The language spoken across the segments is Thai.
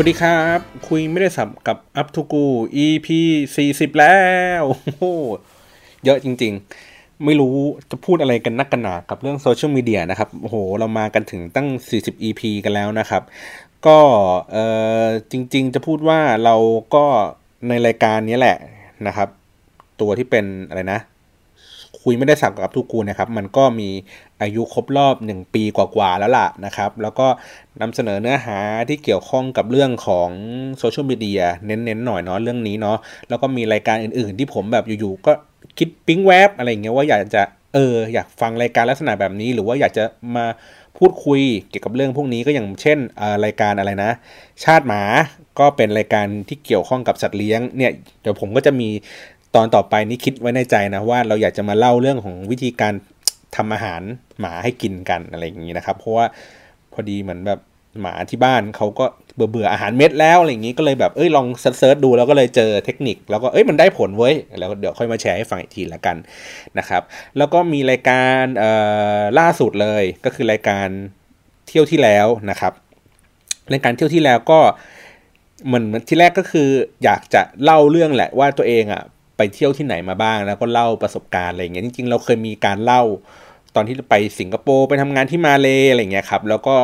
สวัสดีครับ คุยไม่ได้สับกับอัพทูกู EP 40 แล้วโอ้เยอะจริงๆ ไม่รู้จะพูดอะไรกันนักกันหนากับเรื่องโซเชียลมีเดียนะครับโอ้โห เรามากันถึงตั้ง 40 EP กันแล้วนะครับ ก็เออจริงๆ จะพูดว่าเราก็ในรายการนี้แหละนะครับ ตัวที่เป็นอะไรนะ คุยไม่ได้สับกับทุกูนะครับ มันก็มีอายุครบรอบ 1 ปีกว่าๆแล้วล่ะนะครับ แล้วก็นำเสนอเนื้อหาที่เกี่ยวข้องกับเรื่องของโซเชียลมีเดียเน้นๆหน่อยเนาะเรื่องนี้เนาะแล้วก็มีรายการอื่นๆ ที่ผมแบบอยู่ๆก็คิดปิ๊งแวบอะไรเงี้ยว่าอยากจะเอออยากฟังรายการลักษณะแบบนี้ หรือว่าอยากจะมาพูดคุยเกี่ยวกับเรื่องพวกนี้ก็อย่างเช่นรายการอะไรนะ ชาติหมาก็เป็นรายการที่เกี่ยวข้องกับสัตว์เลี้ยงเนี่ยเดี๋ยวผมก็จะมี ตอนต่อไปนี้คิดไว้ในใจนะว่าเราอยากจะมาเล่าเรื่องของวิธีการทำอาหารหมาให้กินกันอะไรอย่างนี้นะครับ เพราะว่าพอดีเหมือนแบบหมาที่บ้านเขาก็เบื่อเบื่ออาหารเม็ดแล้วอะไรอย่างนี้ก็เลยแบบเอ้ยลองเซิร์ชดูแล้วก็เลยเจอเทคนิค แล้วก็เอ้ยมันได้ผลเว้ยแล้วเดี๋ยวค่อยมาแชร์ให้ฟังอีกทีละกันนะครับ แล้วก็มีรายการล่าสุดเลยก็คือรายการเที่ยวที่แล้วนะครับรายการเที่ยวที่แล้วก็เหมือนที่แรกก็คืออยากจะเล่าเรื่องแหละว่าตัวเองอะ ไปเที่ยวที่ไหนมาบ้าง แล้วก็เล่าประสบการณ์อะไรเงี้ยจริงๆ เราเคยมีการเล่าตอนที่ไปสิงคโปร์ไปทำงานที่มาเลอะไรเงี้ยครับแล้วก็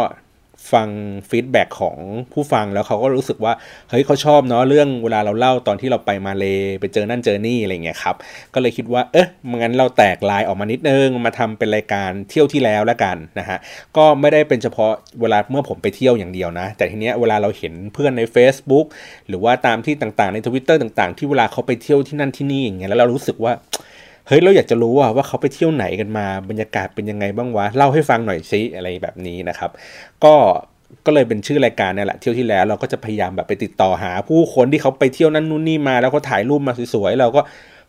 ฟังฟีดแบ็ของผู้ฟังแล้วเขาก็รู้สึกว่าเฮ้ยเขาชอบเนาะเรื่องเวลาเราเล่าตอนที่เราไปมาเลไปเจอนั่นเจอนี่อะไรเงี้ยครับก็เลยคิดว่าเอ๊ะงั้นเราแตกลายออกมานิดนึงมาทำเป็นรายการเที่ยวที่แล้วแล้วกันนะฮะก็ไม่ได้เป็นเฉพาะเวลาเมื่อผมไปเที่ยวอย่างเดียวนะ แต่ทีเนี้ยเวลาเราเห็นเพื่อนใน Facebook หรือว่าตามที่ต่างๆในทวิตเตอร์ต่าง ๆ ที่เวลาเขาไปเที่ยวที่นั่นที่นี่อย่างเงี้ยแล้วเรารู้สึกว่า เฮ้ยเราอยากจะรู้ว่าว่าเขาไปเที่ยวไหนกันมาบรรยากาศเป็นยังไงบ้างวะเล่าให้ฟังหน่อยซิอะไรแบบนี้นะครับ ก็ก็เลยเป็นชื่อรายการนี่แหละเที่ยวที่แล้วเราก็จะพยายามแบบไปติดต่อหา ผู้คนที่เขาไปเที่ยวนั่นนู่นนี่มาแล้วเขาถ่ายรูปมาสวยๆเราก็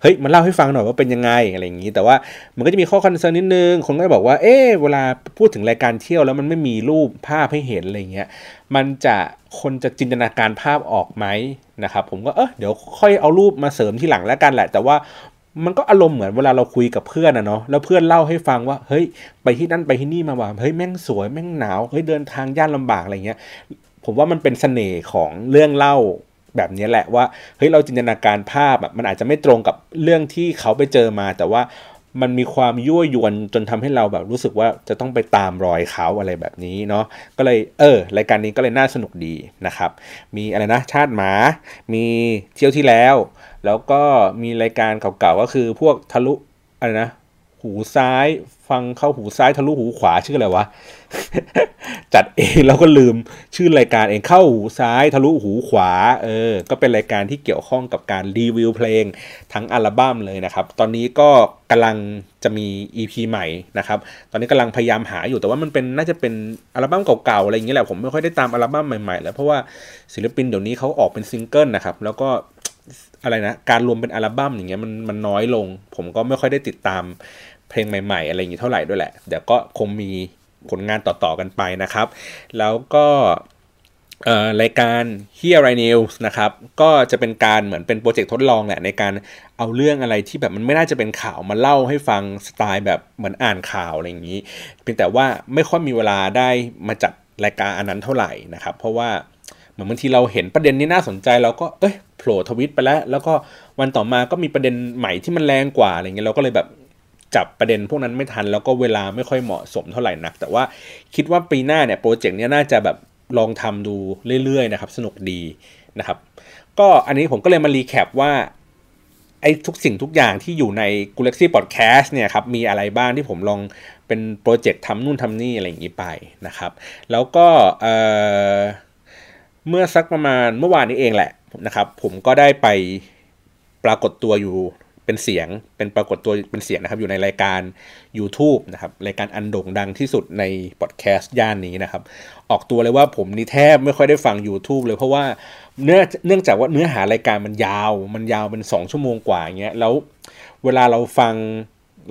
เฮ้ยมาเล่าให้ฟังหน่อยว่าเป็นยังไงอะไรอย่างนี้ แต่ว่ามันก็จะมีข้อ concern นิดนึงคนก็จะบอกว่าเอ๊เวลาพูดถึงรายการเที่ยวแล้วมันไม่มีรูปภาพให้เห็นอะไรเงี้ยมันจะคนจะจินตนาการภาพออกไหมนะครับผมก็เออเดี๋ยวค่อยเอารูปมาเสริมที่หลังแล้วกันแหละ แต่ว่า มันก็อารมณ์เหมือนเวลาเราคุยกับเพื่อนอะเนาะแล้วเพื่อนเล่าให้ฟังว่าเฮ้ยไปที่นั่นไปที่นี่มาว่าเฮ้ยแม่งสวยแม่งหนาวเฮ้ยเดินทางยากลาบากอะไรเงี้ยผมว่ามันเป็นเสน่ห์ของเรื่องเล่าแบบนี้แหละว่าเฮ้ยเราจินตนาการภาพแบบมันอาจจะไม่ตรงกับเรื่องที่เขาไปเจอมา แต่ว่า มันมีความยั่วยวนจนทำให้เราแบบรู้สึกว่าจะต้องไปตามรอยเขาอะไรแบบนี้เนาะก็เลยเออรายการนี้ก็เลยน่าสนุกดีนะครับ มีอะไรนะชาติหมา มีเที่ยวที่แล้ว แล้วก็มีรายการเก่าๆก็คือพวกทะลุอะไรนะ หูซ้าย ฟังเข้าหูซ้ายทะลุหูขวาชื่ออะไรวะ จัดเองแล้วก็ลืมชื่อรายการเองเข้าหูซ้ายทะลุหูขวา เออ ก็เป็นรายการที่เกี่ยวข้องกับการรีวิวเพลงทั้งอัลบั้มเลยนะครับ ตอนนี้ก็กำลังจะมี EP ใหม่นะครับ ตอนนี้กำลังพยายามหาอยู่แต่ว่ามันเป็นน่าจะเป็นอัลบั้มเก่าๆอะไรอย่างเงี้ยแหละผมไม่ค่อยได้ตามอัลบั้มใหม่ๆ แล้วเพราะว่าศิลปินเดี๋ยวนี้เขาออกเป็นซิงเกิลนะครับแล้วก็อะไรนะการรวมเป็นอัลบั้มอย่างเงี้ยมันมันน้อยลง ผมก็ไม่ค่อยได้ติดตาม เพลงใหม่ ๆ อะไรอย่างงี้เท่าไหร่ด้วยแหละ เดี๋ยวก็คงมีผลงานต่อๆกันไปนะครับ แล้วก็รายการ Here I News นะครับ ก็จะเป็นการเหมือนเป็นโปรเจกต์ทดลองแหละในการเอาเรื่องอะไรที่แบบมันไม่น่าจะเป็นข่าวมาเล่าให้ฟังสไตล์แบบเหมือนอ่านข่าวอะไรอย่างนี้ เพียงแต่ว่าไม่ค่อยมีเวลาได้มาจัดรายการอันนั้นเท่าไหร่นะครับ เพราะว่าเหมือนบางทีเราเห็นประเด็นนี้น่าสนใจเราก็เอ้ยโผล่ทวิตไปแล้ว แล้วก็วันต่อมาก็มีประเด็นใหม่ที่มันแรงกว่าอะไรเงี้ยเราก็เลยแบบ จับประเด็นพวกนั้นไม่ทัน แล้วก็เวลาไม่ค่อยเหมาะสมเท่าไหร่นัก แต่ว่าคิดว่าปีหน้าเนี่ยโปรเจกต์นี้น่าจะแบบลองทำดูเรื่อยๆนะครับ สนุกดีนะครับ ก็อันนี้ผมก็เลยมารีแคปว่าไอ้ทุกสิ่งทุกอย่างที่อยู่ใน g ูเล็กซี่พอดแคสต์เนี่ยครับมีอะไรบ้างที่ผมลองเป็นโปรเจกต์ทำนู่นทำนี่อะไรอย่างนี้ไปนะครับ แล้วก็เเมื่อสักประมาณเมื่อวานนี้เองแหละนะครับ ผมก็ได้ไปปรากฏตัวอยู่ เป็นเสียงเป็นปรากฏตัวเป็นเสียงนะครับ อยู่ในรายการ YouTube นะครับรายการอันโด่งดังที่สุดในพอดแคสต์ย่านนี้นะครับ ออกตัวเลยว่าผมนี่แทบไม่ค่อยได้ฟัง YouTube เลยเพราะว่าเนื่องเนื่องจากว่าเนื้อหารายการมันยาว มันยาวเป็น 2 ชั่วโมงกว่าอย่างเงี้ยแล้วเวลาเราฟัง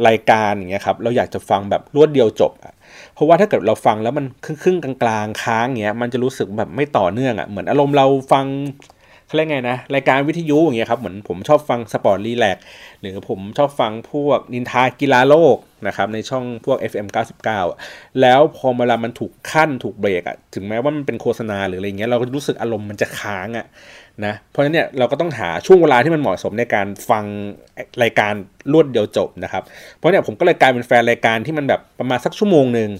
รายการอย่างเงี้ยครับเราอยากจะฟังแบบรวดเดียวจบอะเพราะว่าถ้าเกิดเราฟังแล้วมันครึ่งๆกลางๆค้างเงี้ยมันจะรู้สึกแบบไม่ต่อเนื่องอะ่ะเหมือนอารมณ์เราฟัง เขาเรียกไงนะ รายการวิทยุอย่างเงี้ยครับ เหมือนผมชอบฟัง Sport Relax หรือผมชอบฟังพวกนินทากีฬาโลกนะครับ ในช่องพวก FM 99 แล้วพอเวลามันถูกขั้นถูกเบรกอะถึงแม้ว่ามันเป็นโฆษณาหรืออะไรเงี้ยเราก็รู้สึกอารมณ์มันจะค้างอะนะเพราะฉะนั้นเนี่ยเราก็ต้องหาช่วงเวลาที่มันเหมาะสมในการฟังรายการรวดเดียวจบนะครับ เพราะเนี่ยผมก็เลยกลายเป็นแฟนรายการที่มันแบบประมาณสักชั่วโมงหนึ่ง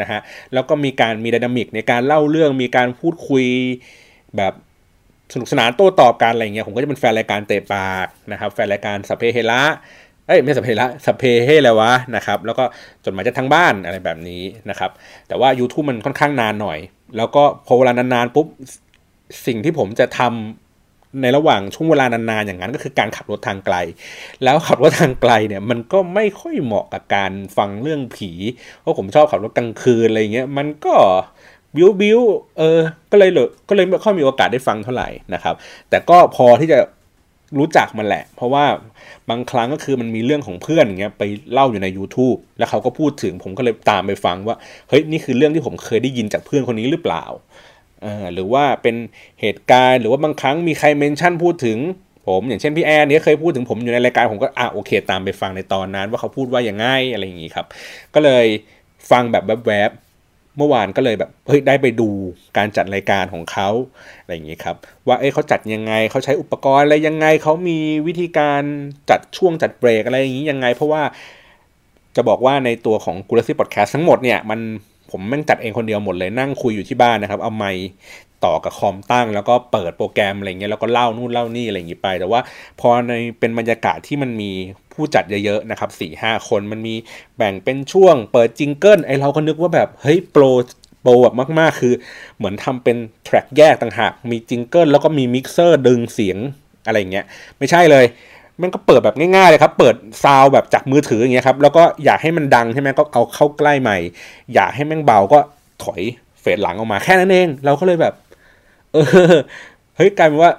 นะฮะแล้วก็มีการมีดินามิกในการเล่าเรื่องมีการพูดคุยแบบ สนุกสนานโต้ตอบกันอะไรเงี้ยผมก็จะเป็นแฟนรายการเตะปากนะครับ แฟนรายการสเปเฮละเอ้ยไม่สเปเฮละสเปเฮแล้ววะนะครับ แล้วก็จดหมายจากทางบ้านอะไรแบบนี้นะครับ แต่ว่า YouTube มันค่อนข้างนานหน่อย แล้วก็พอเวลานานๆปุ๊บสิ่งที่ผมจะทำในระหว่างช่วงเวลานานๆอย่างนั้นก็คือการขับรถทางไกล แล้วขับรถทางไกลเนี่ยมันก็ไม่ค่อยเหมาะกับการฟังเรื่องผี เพราะผมชอบขับรถกลางคืนอะไรเงี้ยมันก็ บิวบิวเออ ก็เลยเลยก็เลยไม่ค่อยมีโอกาสได้ฟังเท่าไหร่นะครับ แต่ก็พอที่จะรู้จักมันแหละ เพราะว่าบางครั้งก็คือมันมีเรื่องของเพื่อนอย่างเงี้ยไปเล่าอยู่ใน YouTube แล้วเขาก็พูดถึงผมก็เลยตามไปฟังว่าเฮ้ยนี่คือเรื่องที่ผมเคยได้ยินจากเพื่อนคนนี้หรือเปล่าหรือว่าเป็นเหตุการณ์หรือว่าบางครั้งมีใครเมนชั่นพูดถึงผมอย่างเช่นพี่แอนเนี่ยเคยพูดถึงผมอยู่ในรายการผมก็อะโอเค ตามไปฟังในตอนนั้น ว่าเขาพูดว่าอย่างไงอะไรอย่างงี้ครับ ก็เลยฟังแบบแวบๆ เมื่อวานก็เลยแบบเฮ้ยได้ไปดูการจัดรายการของเขาอะไรอย่างนี้ครับว่าเอ้เขาจัดยังไงเขาใช้อุปกรณ์อะไรยังไงเขามีวิธีการจัดช่วงจัดเบรกอะไรอย่างนี้ยังไง เพราะว่าจะบอกว่าในตัวของกูลซี่พอดแคสต์ทั้งหมดเนี่ยมันผมแม่งจัดเองคนเดียวหมดเลยนั่งคุยอยู่ที่บ้านนะครับ เอาไมค์ ต่อกับคอมตั้ง แล้วก็เปิดโปรแกรมอะไรเงี้ยแล้วก็เล่านู่นเล่านี่อะไรอย่างงี้ไป แต่ว่าพอในเป็นบรรยากาศที่มันมีผู้จัดเยอะๆนะครับสี่ห้าคนมันมีแบ่งเป็นช่วง เปิด jingle ไอ้เราก็นึกว่าแบบเฮ้ย pro pro แบบมากๆ คือเหมือนทำเป็น track แยกต่างหากมี jingle แล้วก็มีมิกเซอร์ดึงเสียงอะไรเงี้ยไม่ใช่เลยมันก็เปิดแบบง่ายๆเลยครับ เปิดซาวแบบจากมือถืออย่างเงี้ยครับ แล้วก็อยากให้มันดังใช่ไหมก็เอาเข้าใกล้ไมค์ อยากให้แม่งเบาก็ถอย fade หลังออกมาแค่นั้นเอง เราก็เลยแบบ เออเฮ้ยกลายเป็นว่า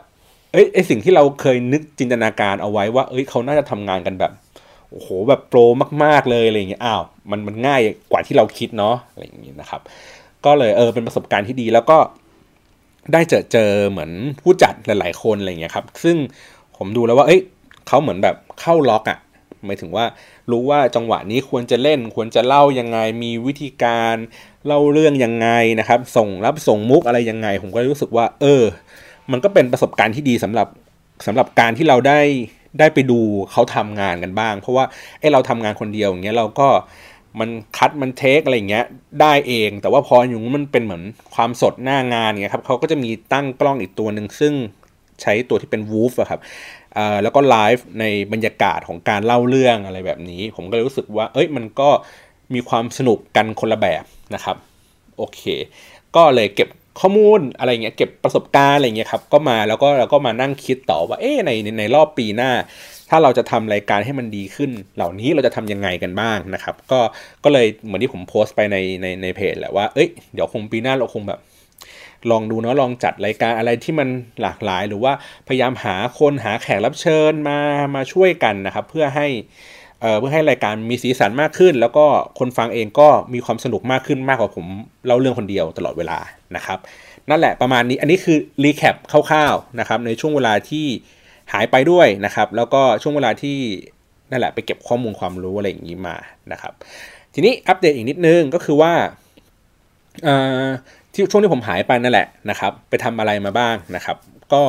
เอ้ยไอ้สิ่งที่เราเคยนึกจินตนาการเอาไว้ว่า เอ้ยเขาน่าจะทำงานกันแบบโอ้โหแบบโปรมาก ๆเลยอะไรอย่างเงี้ยอ้าวมันมันง่ายกว่าที่เราคิดเนาะอะไรอย่างเงี้ยนะครับ ก็เลยเออเป็นประสบการณ์ที่ดีแล้วก็ได้เจอเจอเหมือนผู้จัดหลาย ๆ คนอะไรเงี้ยครับ ซึ่งผมดูแล้วว่า เอ้ยเขาเหมือนแบบเข้าล็อกอะ่ะหมายถึงว่ารู้ว่าจังหวะนี้ควรจะเล่นควรจะเล่ายังไงมีวิธีการ เล่าเรื่องยังไงนะครับ ส่งรับส่งมุกอะไรยังไง ผมก็รู้สึกว่า เออ มันก็เป็นประสบการณ์ที่ดีสำหรับสำหรับการที่เราได้ได้ไปดูเขาทำงานกันบ้าง เพราะว่าไอ้เราทำงานคนเดียวอย่างเงี้ยเราก็มันคัดมันเทคอะไรเงี้ยได้เอง แต่ว่าพออยู่มันเป็นเหมือนความสดหน้างานเงี้ยครับเขาก็จะมีตั้งกล้องอีกตัวหนึ่งซึ่งใช้ตัวที่เป็นวูฟอะครับแล้วก็ไลฟ์ในบรรยากาศของการเล่าเรื่องอะไรแบบนี้ ผมก็เลยรู้สึกว่า เอ้ยมันก็ มีความสนุกกันคนละแบบนะครับโอเค ก็เลยเก็บข้อมูลอะไรเงี้ยเก็บประสบการณ์อะไรเงี้ยครับก็มาแล้วก็เราก็มานั่งคิดต่อว่าเอ๊ในในในรอบปีหน้า ถ้าเราจะทำรายการให้มันดีขึ้น เหล่านี้เราจะทำยังไงกันบ้างนะครับ ก็ก็เลยเหมือนที่ผมโพสต์ไปในในในเพจแหละว่าเอ้ยเดี๋ยวคงปีหน้าเราคงแบบ ลองดูเนาะลองจัดรายการอะไรที่มันหลากหลาย หรือว่าพยายามหาคนหาแขกรับเชิญมามาช่วยกันนะครับ เพื่อให้ เพื่อให้รายการมีสีสันมากขึ้น แล้วก็คนฟังเองก็มีความสนุกมากขึ้นมากกว่าผมเล่าเรื่องคนเดียวตลอดเวลานะครับ นั่นแหละประมาณนี้อันนี้คือรีแคปคร่าวๆนะครับในช่วงเวลาที่หายไปด้วยนะครับ แล้วก็ช่วงเวลาที่นั่นแหละไปเก็บข้อมูลความรู้อะไรอย่างนี้มานะครับ ทีนี้อัปเดตอีกนิดนึงก็คือว่าที่ช่วงที่ผมหายไปนั่นแหละนะครับ ไปทำอะไรมาบ้างนะครับ ก็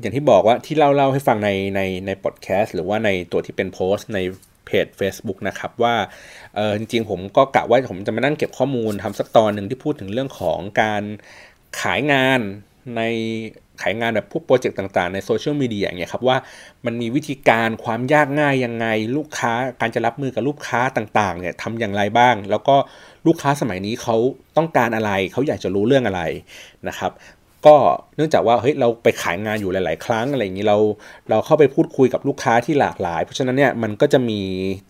อย่างที่บอกว่าที่เล่าเล่าให้ฟังในในในพอดแคสต์หรือว่าในตัวที่เป็นโพสต์ในเพจ Facebook นะครับว่าเออจริงๆผมก็กะว่าผมจะมานั่งเก็บข้อมูลทำสักตอนหนึ่งที่พูดถึงเรื่องของการขายงานในขายงานแบบพวกโปรเจกต์ต่างๆ ในโซเชียลมีเดียอย่างเงี้ยครับว่ามันมีวิธีการความยากง่ายยังไง ลูกค้าการจะรับมือกับลูกค้าต่างๆเนี่ยทำอย่างไรบ้าง แล้วก็ลูกค้าสมัยนี้เขาต้องการอะไรเขาอยากจะรู้เรื่องอะไรนะครับ ก็เนื่องจากว่าเฮ้ยเราไปขายงานอยู่หลาย ๆ ครั้งอะไรอย่างนี้เราเราเข้าไปพูดคุยกับลูกค้าที่หลากหลาย เพราะฉะนั้นเนี่ยมันก็จะมี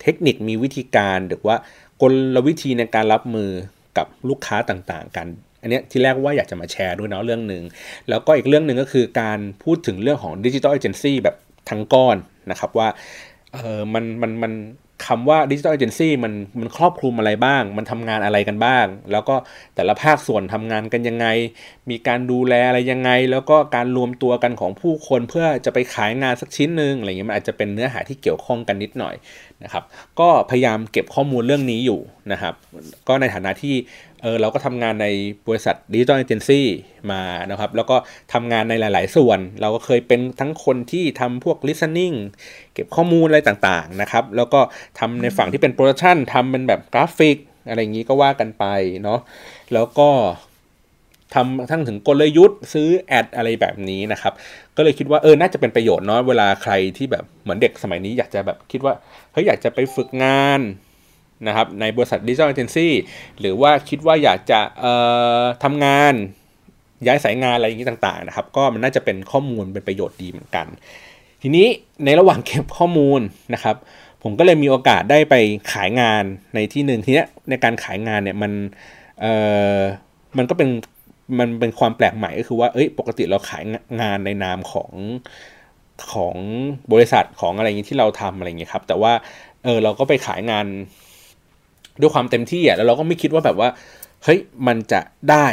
เทคนิคมีวิธีการหรือว่ากลวิธีในการรับมือกับลูกค้าต่างๆ กัน อันนี้ที่แรกว่าอยากจะมาแชร์ด้วยเนาะเรื่องหนึ่งแล้วก็อีกเรื่องหนึ่งก็คือการพูดถึงเรื่องของดิจิทัลเอเจนซี่แบบทั้งก้อนนะครับว่าเออมันมันมัน คำว่าดิจิทัลเอเจนซี่มันมันครอบคลุมอะไรบ้าง มันทำงานอะไรกันบ้าง แล้วก็แต่ละภาคส่วนทำงานกันยังไง มีการดูแลอะไรยังไง แล้วก็การรวมตัวกันของผู้คนเพื่อจะไปขายงานสักชิ้นหนึ่งอะไรเงี้ยมันอาจจะเป็นเนื้อหาที่เกี่ยวข้องกันนิดหน่อยนะครับ ก็พยายามเก็บข้อมูลเรื่องนี้อยู่นะครับ ก็ในฐานะที่ เออเราก็ทำงานในบริษัทดิจิทัลเอเจนซี่มานะครับ แล้วก็ทำงานในหลาย ๆ ส่วน เราก็เคยเป็นทั้งคนที่ทำพวก listening เก็บข้อมูลอะไรต่าง ๆ นะครับ แล้วก็ทำในฝั่งที่เป็น production ทำเป็นแบบกราฟิก อะไรอย่างนี้ก็ว่ากันไปเนาะแล้วก็ทำทั้งถึงกลยุทธ์ซื้อ ad อะไรแบบนี้นะครับ ก็เลยคิดว่าเออน่าจะเป็นประโยชน์เนาะเวลาใครที่แบบเหมือนเด็กสมัยนี้อยากจะแบบคิดว่าเฮ้ยอยากจะไปฝึกงาน นะครับในบริษัทดิจิทัลเอเจนซี่หรือว่าคิดว่าอยากจะทำงานย้ายสายงานอะไรอย่างนี้ต่างๆนะครับ ก็มันน่าจะเป็นข้อมูลเป็นประโยชน์ดีเหมือนกัน ทีนี้ในระหว่างเก็บข้อมูลนะครับ ผมก็เลยมีโอกาสได้ไปขายงานในที่หนึ่งทีนี้ในการขายงานเนี่ยมันเอ่อมันก็เป็นมันเป็นความแปลกใหม่ก็คือว่าเอ้ยปกติเราขายงานในนามของของบริษัทของอะไรอย่างนี้ที่เราทำอะไรอย่างนี้ครับแต่ว่าเออเราก็ไปขายงาน ด้วยความเต็มที่อะแล้วเราก็ไม่คิดว่าแบบว่าเฮ้ยมันจะได้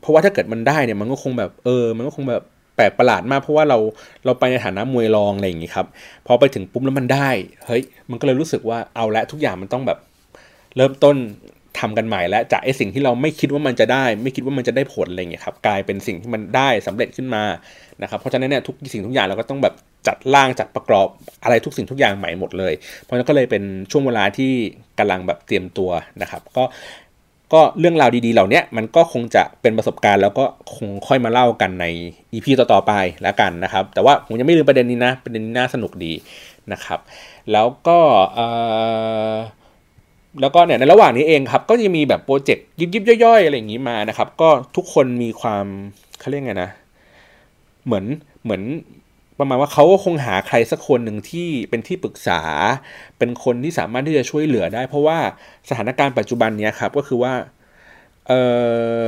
เพราะว่าถ้าเกิดมันได้เนี่ยมันก็คงแบบเออ มันก็คงแบบแปลกประหลาดมากเพราะว่าเราเราไปในฐานะมวยรองอะไรอย่างงี้ครับพอไปถึงปุ๊บแล้วมันได้เฮ้ยมันก็เลยรู้สึกว่าเอาละทุกอย่างมันต้องแบบ เริ่มต้นทำกันใหม่แล้วจากไอ้สิ่งที่เราไม่คิดว่ามันจะได้ ไม่คิดว่ามันจะได้ผลอะไรเงี้ยครับกลายเป็นสิ่งที่มันได้สำเร็จขึ้นมานะครับเพราะฉะนั้นเนี่ยทุกสิ่งทุกอย่างเราก็ต้องแบบ จัดร่างจัดประกอบอะไรทุกสิ่งทุกอย่างใหม่หมดเลย เพราะนั้นก็เลยเป็นช่วงเวลาที่กำลังแบบเตรียมตัวนะครับ ก็ก็เรื่องราวดีๆ เหล่านี้มันก็คงจะเป็นประสบการณ์ แล้วก็คงค่อยมาเล่ากันใน EP ต่อๆไปแล้วกันนะครับ แต่ว่าผมยังไม่ลืมประเด็นนี้นะประเด็นนี้น่าสนุกดีนะครับ แล้วก็แล้วก็เนี่ยในระหว่างนี้เองครับก็จะมีแบบโปรเจกต์ยิบๆย่อยๆอะไรอย่างนี้มานะครับ ก็ทุกคนมีความเขาเรียกไงนะ เหมือนเหมือน ประมาณว่าเขาก็คงหาใครสักคนหนึ่งที่เป็นที่ปรึกษา เป็นคนที่สามารถที่จะช่วยเหลือได้ เพราะว่าสถานการณ์ปัจจุบันเนี้ยครับก็คือว่าเอ่อ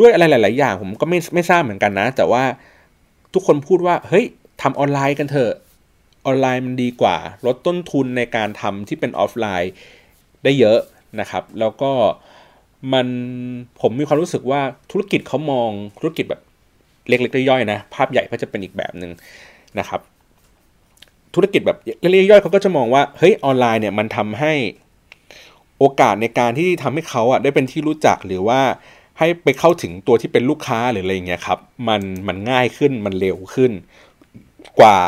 ด้วยอะไรหลาย ๆ อย่างผมก็ไม่ไม่ทราบเหมือนกันนะ แต่ว่าทุกคนพูดว่าเฮ้ยทำออนไลน์กันเถอะออนไลน์มันดีกว่า ลดต้นทุนในการทำที่เป็นออฟไลน์ได้เยอะนะครับ แล้วก็มันผมมีความรู้สึกว่าธุรกิจเขามองธุรกิจแบบ เล็กๆย่อยๆนะ ภาพใหญ่ก็จะเป็นอีกแบบหนึ่งนะครับ ธุรกิจแบบเล็กๆย่อยเขาก็จะมองว่าเฮ้ยออนไลน์เนี่ยมันทำให้โอกาสในการที่ทำให้เขาอะได้เป็นที่รู้จักหรือว่าให้ไปเข้าถึงตัวที่เป็นลูกค้าหรืออะไรเงี้ยครับมันมันง่ายขึ้นมันเร็วขึ้น กว่า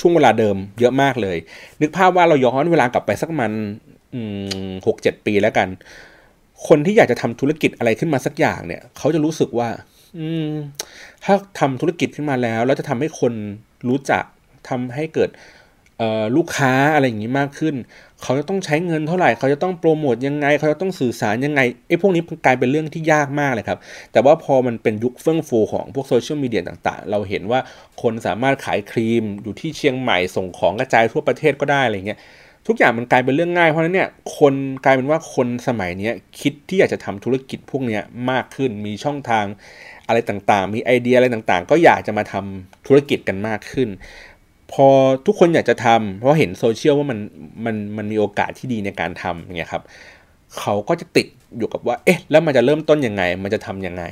ช่วงเวลาเดิมเยอะมากเลย นึกภาพว่าเราย้อนเวลากลับไปสักมันหกเจ็ดปีแล้วกัน คนที่อยากจะทำธุรกิจอะไรขึ้นมาสักอย่างเนี่ย เขาจะรู้สึกว่า อืม ถ้าทำธุรกิจขึ้นมาแล้ว แล้วจะทำให้คนรู้จักทำให้เกิดลูกค้าอะไรอย่างนี้มากขึ้น เขาจะต้องใช้เงินเท่าไหร่ เขาจะต้องโปรโมทยังไง เขาจะต้องสื่อสารยังไงไอ้พวกนี้กลายเป็นเรื่องที่ยากมากเลยครับ แต่ว่าพอมันเป็นยุคเฟื่องฟูของพวกโซเชียลมีเดียต่างๆ เราเห็นว่าคนสามารถขายครีมอยู่ที่เชียงใหม่ส่งของกระจายทั่วประเทศก็ได้อะไรเงี้ย ทุกอย่างมันกลายเป็นเรื่องง่าย เพราะนั้นเนี่ยคนกลายเป็นว่าคนสมัยนี้คิดที่อยากจะทำธุรกิจพวกนี้มากขึ้นมีช่องทางอะไรต่างๆ มีไอเดียอะไรต่างๆ ก็อยากจะมาทำธุรกิจกันมากขึ้น พอทุกคนอยากจะทำเพราะเห็นโซเชียลว่ามันมันมันมีโอกาสที่ดีในการทำอย่างเงี้ยครับเขาก็จะติดอยู่กับว่า เอ๊ะ แล้วมันจะเริ่มต้นยังไง มันจะทํำยังไง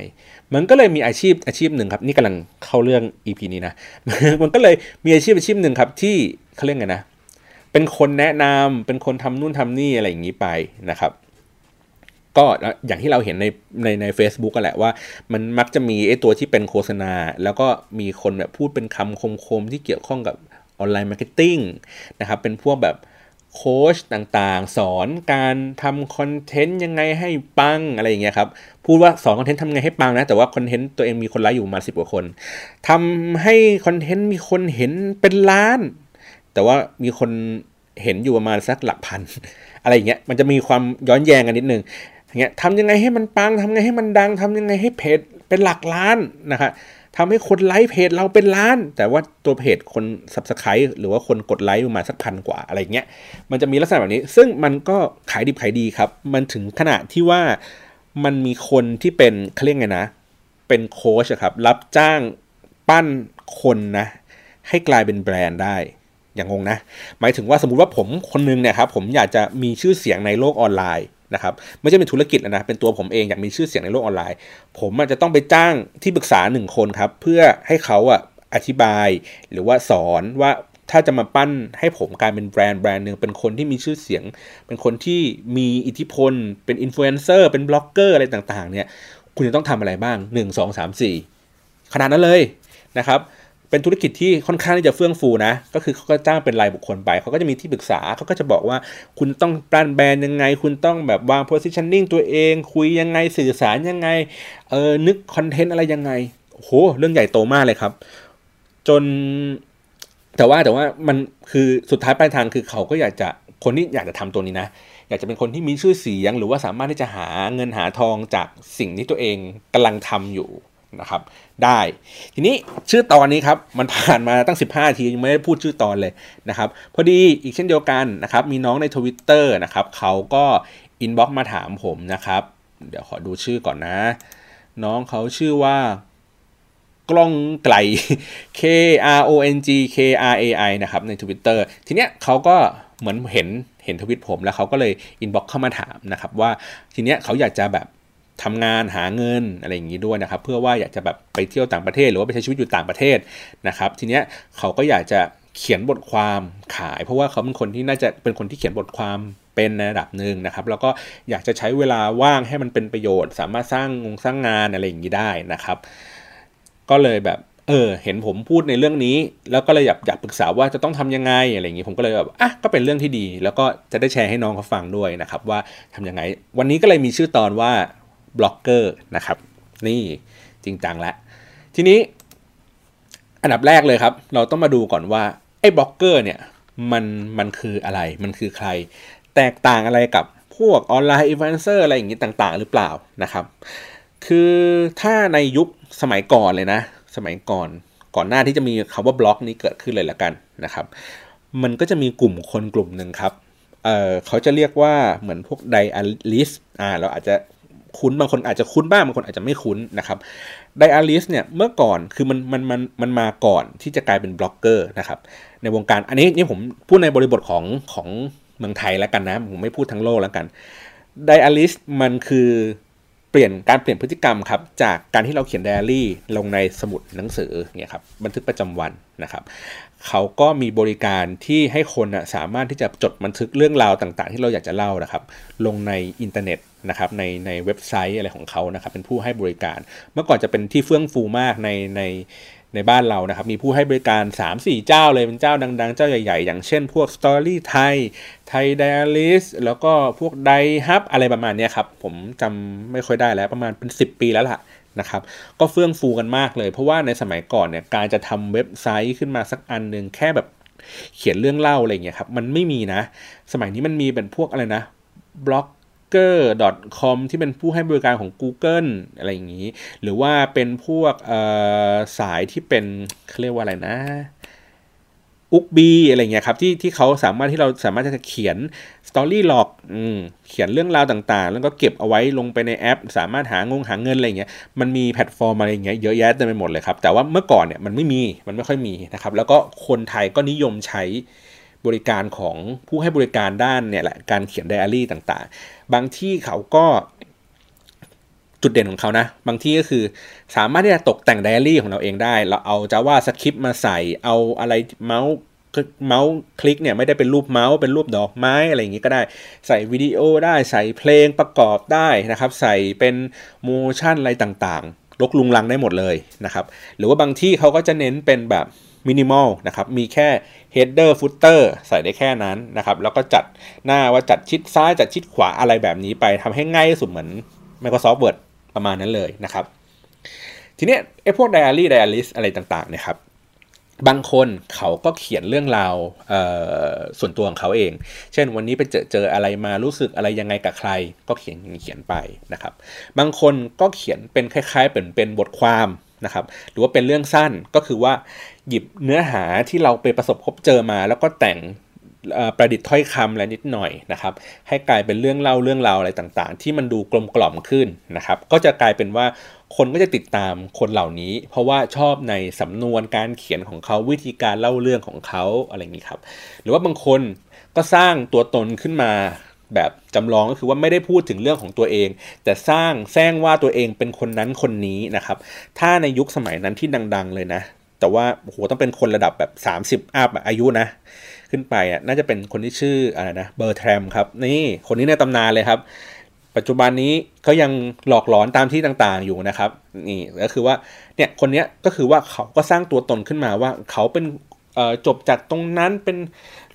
มันก็เลยมีอาชีพอาชีพหนึ่งครับ นี่กำลังเข้าเรื่อง EP นี้นะ มันก็เลยมีอาชีพอาชีพหนึ่งครับ ที่เขาเรียกไงนะ เป็นคนแนะนำเป็นคนทำนู่นทำนี่อะไรอย่างนี้ไปนะครับ ก็อย่างที่เราเห็นในในใน a c e b o o k กันแหละว่า มันมักจะมีไอ้ตัวที่เป็นโฆษณา แล้วก็มีคนแบบพูดเป็นคำคมๆที่เกี่ยวข้องกับ online marketing นะครับ เป็นพวกแบบโค้ชต่างๆ สอนการทำคอนเทนต์ยังไงให้ปังอะไรอย่างเงี้ยครับ พูดว่าสอนคอนเทนต์ทำไงให้ปังนะ แต่ว่าคอนเทนต์ตัวเองมีคนไลค์อยู่มาสิบกว่าคนทำให้คอนเทนต์มีคนเห็นเป็นล้าน แต่ว่ามีคนเห็นอยู่ประมาณสักหลักพัน อะไรอย่างเงี้ยมันจะมีความย้อนแย้งกันนิดนึงเงี้ยทำยังไงให้มันปังทำยังไงให้มันดังทำยังไงให้เพจเป็นหลักล้านนะครับทำให้คนไลค์เพจเราเป็นล้าน แต่ว่าตัวเพจคน subscribe หรือว่าคนกดไลค์ประมาณสักพันกว่าอะไรเงี้ยมันจะมีลักษณะแบบนี้ ซึ่งมันก็ขายดีขายดีครับ มันถึงขนาดที่ว่ามันมีคนที่เป็นเขาเรียกไงนะ เป็นโค้ชครับ รับจ้างปั้นคนนะ ให้กลายเป็นแบรนด์ได้ อย่างงนะ หมายถึงว่าสมมติว่าผมคนนึงเนี่ยครับผมอยากจะมีชื่อเสียงในโลกออนไลน์นะครับไม่ใช่เป็นธุรกิจนะเป็นตัวผมเองอยากมีชื่อเสียงในโลกออนไลน์ ผมอาจจะต้องไปจ้างที่ปรึกษาหนึ่งคนครับเพื่อให้เขาอะอธิบายหรือว่าสอนว่าถ้าจะมาปั้นให้ผมกลายเป็นแบรนด์แบรนด์หนึ่งเป็นคนที่มีชื่อเสียง เป็นคนที่มีอิทธิพล เป็นอินฟลูเอนเซอร์เป็นบล็อกเกอร์อะไรต่างๆเนี่ยคุณจะต้องทำอะไรบ้าง 1 2 3 4 ขนาดนั้นเลยนะครับ เป็นธุรกิจที่ค่อนข้างที่จะเฟื่องฟูนะ ก็คือเขาก็จ้างเป็นรายบุคคลไป เขาก็จะมีที่ปรึกษา เขาก็จะบอกว่าคุณต้องแบรนแบรนด์ยังไง คุณต้องแบบวาง positioning ตัวเอง คุยยังไง สื่อสารยังไง เออ นึกคอนเทนต์อะไรยังไง โห เรื่องใหญ่โตมากเลยครับ จน แต่ว่าแต่ว่ามันคือสุดท้ายปลายทางคือเขาก็อยากจะคนที่อยากจะทำตัวนี้นะ อยากจะเป็นคนที่มีชื่อเสียง หรือว่าสามารถที่จะหาเงินหาทองจากสิ่งที่ตัวเองกำลังทำอยู่ นะครับ ได้ ทีนี้ชื่อตอนนี้ครับ มันผ่านมาตั้ง 15 นาทียังไม่ได้พูดชื่อตอนเลยนะครับ พอดีอีกเช่นเดียวกันนะครับ มีน้องในทวิตเตอร์นะครับเขาก็ inbox มาถามผมนะครับ เดี๋ยวขอดูชื่อก่อนนะ น้องเขาชื่อว่ากรองไกร K R O N G K R A I นะครับใน Twitter ทีเนี้ยเขาก็เหมือนเห็นเห็นทวิตผมแล้วเขาก็เลยอินบ็อกเข้ามาถามนะครับว่าทีเนี้ยเขาอยากจะแบบ ทำงานหาเงินอะไรอย่างนี้ด้วยนะครับ เพื่อว่าอยากจะแบบไปเที่ยวต่างประเทศ หรือว่าไปใช้ชีวิตอยู่ต่างประเทศนะครับ ทีเนี้ยเขาก็อยากจะเขียนบทความขาย เพราะว่าเขาเป็นคนที่น่าจะเป็นคนที่เขียนบทความเป็นในระดับหนึ่งนะครับ แล้วก็อยากจะใช้เวลาว่างให้มันเป็นประโยชน์ สามารถสร้างงงสร้างงานอะไรอย่างนี้ได้นะครับ ก็เลยแบบเออเห็นผมพูดในเรื่องนี้ แล้วก็เลยอยากอยากปรึกษาว่าจะต้องทำยังไงอะไรอย่างนี้ผมก็เลยแบบอะก็เป็นเรื่องที่ดี แล้วก็จะได้แชร์ให้น้องเขาฟังด้วยนะครับ ว่าทำยังไง วันนี้ก็เลยมีชื่อตอนว่า บล็อกเกอร์นะครับ นี่จริงจังแล้วทีนี้อันดับแรกเลยครับ เราต้องมาดูก่อนว่าไอ้บล็อกเกอร์เนี่ยมันมันคืออะไร มันคือใคร แตกต่างอะไรกับพวก online influencer อะไรอย่างนี้ต่างๆ หรือเปล่านะครับ คือถ้าในยุคสมัยก่อนเลยนะ สมัยก่อนก่อนหน้าที่จะมีคำว่าบล็อกนี้เกิดขึ้นเลยละกันนะครับ มันก็จะมีกลุ่มคนกลุ่มหนึ่งครับเขาจะเรียกว่าเหมือนพวก diarist อ่าเราอาจจะ คุ้นบางคนอาจจะคุ้นบ้างบางคนอาจจะไม่คุ้นนะครับ diarist เนี่ยเมื่อก่อนคือมันมันมันมันมาก่อนที่จะกลายเป็นบล็อกเกอร์นะครับในวงการอันนี้นี่ผมพูดในบริบทของของเมืองไทยแล้วกันนะ ผมไม่พูดทั้งโลกแล้วกันไดอาริสมันคือเปลี่ยนการเปลี่ยนพฤติกรรมครับจากการที่เราเขียนไดอารี่ลงในสมุดหนังสือเนี่ยครับบันทึกประจำวันนะครับเขาก็มีบริการที่ให้คนสามารถที่จะจดบันทึกเรื่องราวต่างๆ ที่เราอยากจะเล่านะครับ ลงในอินเทอร์เน็ต นะครับในในเว็บไซต์อะไรของเขานะครับเป็นผู้ให้บริการ เมื่อก่อนจะเป็นที่เฟื่องฟูมากในในในบ้านเรานะครับมีผู้ให้บริการ 3-4 เจ้าเลยเป็นเจ้าดัง ๆ เจ้าใหญ่ๆ อย่างเช่นพวก Story ไทยไทย Dialis แล้วก็พวกไดฮับอะไรประมาณนี้ครับผมจำไม่ค่อยได้แล้วประมาณเป็น 10 ปีแล้วล่ะนะครับก็เฟื่องฟูกันมากเลย เพราะว่าในสมัยก่อนเนี่ยการจะทำเว็บไซต์ขึ้นมาสักอันหนึ่งแค่แบบเขียนเรื่องเล่าอะไรเงี้ยครับมันไม่มีนะ สมัยนี้มันมีเป็นพวกอะไรนะบล็อก blogger.com ที่เป็นผู้ให้บริการของ Google อะไรอย่างนี้ หรือว่าเป็นพวกสายที่เป็นเขาเรียกว่าอะไรนะOokbee อะไรเงี้ยครับที่ที่เขาสามารถที่เราสามารถจะเขียน story หลอกเขียนเรื่องราวต่างๆ แล้วก็เก็บเอาไว้ลงไปในแอป สามารถหางงหาเงินอะไรเงี้ยมันมีแพลตฟอร์มอะไรเงี้ยเยอะแยะเต็มไปหมดเลยครับ แต่ว่าเมื่อก่อนเนี่ยมันไม่มีมันไม่ค่อยมีนะครับแล้วก็คนไทยก็นิยมใช้ บริการของผู้ให้บริการด้านเนี่ยแหละการเขียนไดอารี่ต่างๆ บางที่เขาก็จุดเด่นของเขานะ บางที่ก็คือสามารถที่จะตกแต่งไดอารี่ของเราเองได้ เราเอา JavaScript มาใส่เอาอะไรเมาส์เมาส์คลิกเนี่ยไม่ได้เป็นรูปเมาส์เป็นรูปดอกไม้อะไรอย่างงี้ก็ได้ใส่วิดีโอได้ใส่เพลงประกอบได้นะครับ ใส่เป็น motion อะไรต่างๆรกรุงรังได้หมดเลยนะครับ หรือว่าบางที่เขาก็จะเน้นเป็นแบบ มินิมอลนะครับมีแค่ header footer ใส่ได้แค่นั้นนะครับแล้วก็จัดหน้าว่าจัดชิดซ้ายจัดชิดขวาอะไรแบบนี้ไปทำให้ง่ายที่สุดเหมือน Microsoft Word ประมาณนั้นเลยนะครับทีนี้ไอ้พวก diary diarist อะไรต่างๆเนี่ยครับบางคนเขาก็เขียนเรื่องราวส่วนตัวของเขาเอง เช่นวันนี้ไปเจอเจออะไรมารู้สึกอะไรยังไงกับใคร ก็เขียนเขียนไปนะครับ บางคนก็เขียนเป็นคล้ายๆเป็นเป็นบทความ นะครับหรือว่าเป็นเรื่องสั้นก็คือว่าหยิบเนื้อหาที่เราไปประสบพบเจอมา แล้วก็แต่งประดิษฐ์ถ้อยคำอะไรนิดหน่อยนะครับ ให้กลายเป็นเรื่องเล่าเรื่องราวอะไรต่างๆ ที่มันดูกลมกล่อมขึ้นนะครับ ก็จะกลายเป็นว่าคนก็จะติดตามคนเหล่านี้ เพราะว่าชอบในสำนวนการเขียนของเขาวิธีการเล่าเรื่องของเขาอะไรอย่างนี้ครับ หรือว่าบางคนก็สร้างตัวตนขึ้นมา แบบจำลองก็คือว่าไม่ได้พูดถึงเรื่องของตัวเอง แต่สร้างแซงว่าตัวเองเป็นคนนั้นคนนี้นะครับ ถ้าในยุคสมัยนั้นที่ดัง ๆ เลยนะ แต่ว่าโหต้องเป็นคนระดับแบบ 30 up อายุนะ ขึ้นไปอะน่าจะเป็นคนที่ชื่ออะไรนะ Bertram ครับ นี่คนนี้ในตำนานเลยครับ ปัจจุบันนี้เขายังหลอกหลอนตามที่ต่างๆอยู่นะครับ นี่ก็คือว่าเนี่ยคนนี้ก็คือว่าเขาก็สร้างตัวตนขึ้นมาว่าเขาเป็นจบจากตรงนั้นเป็น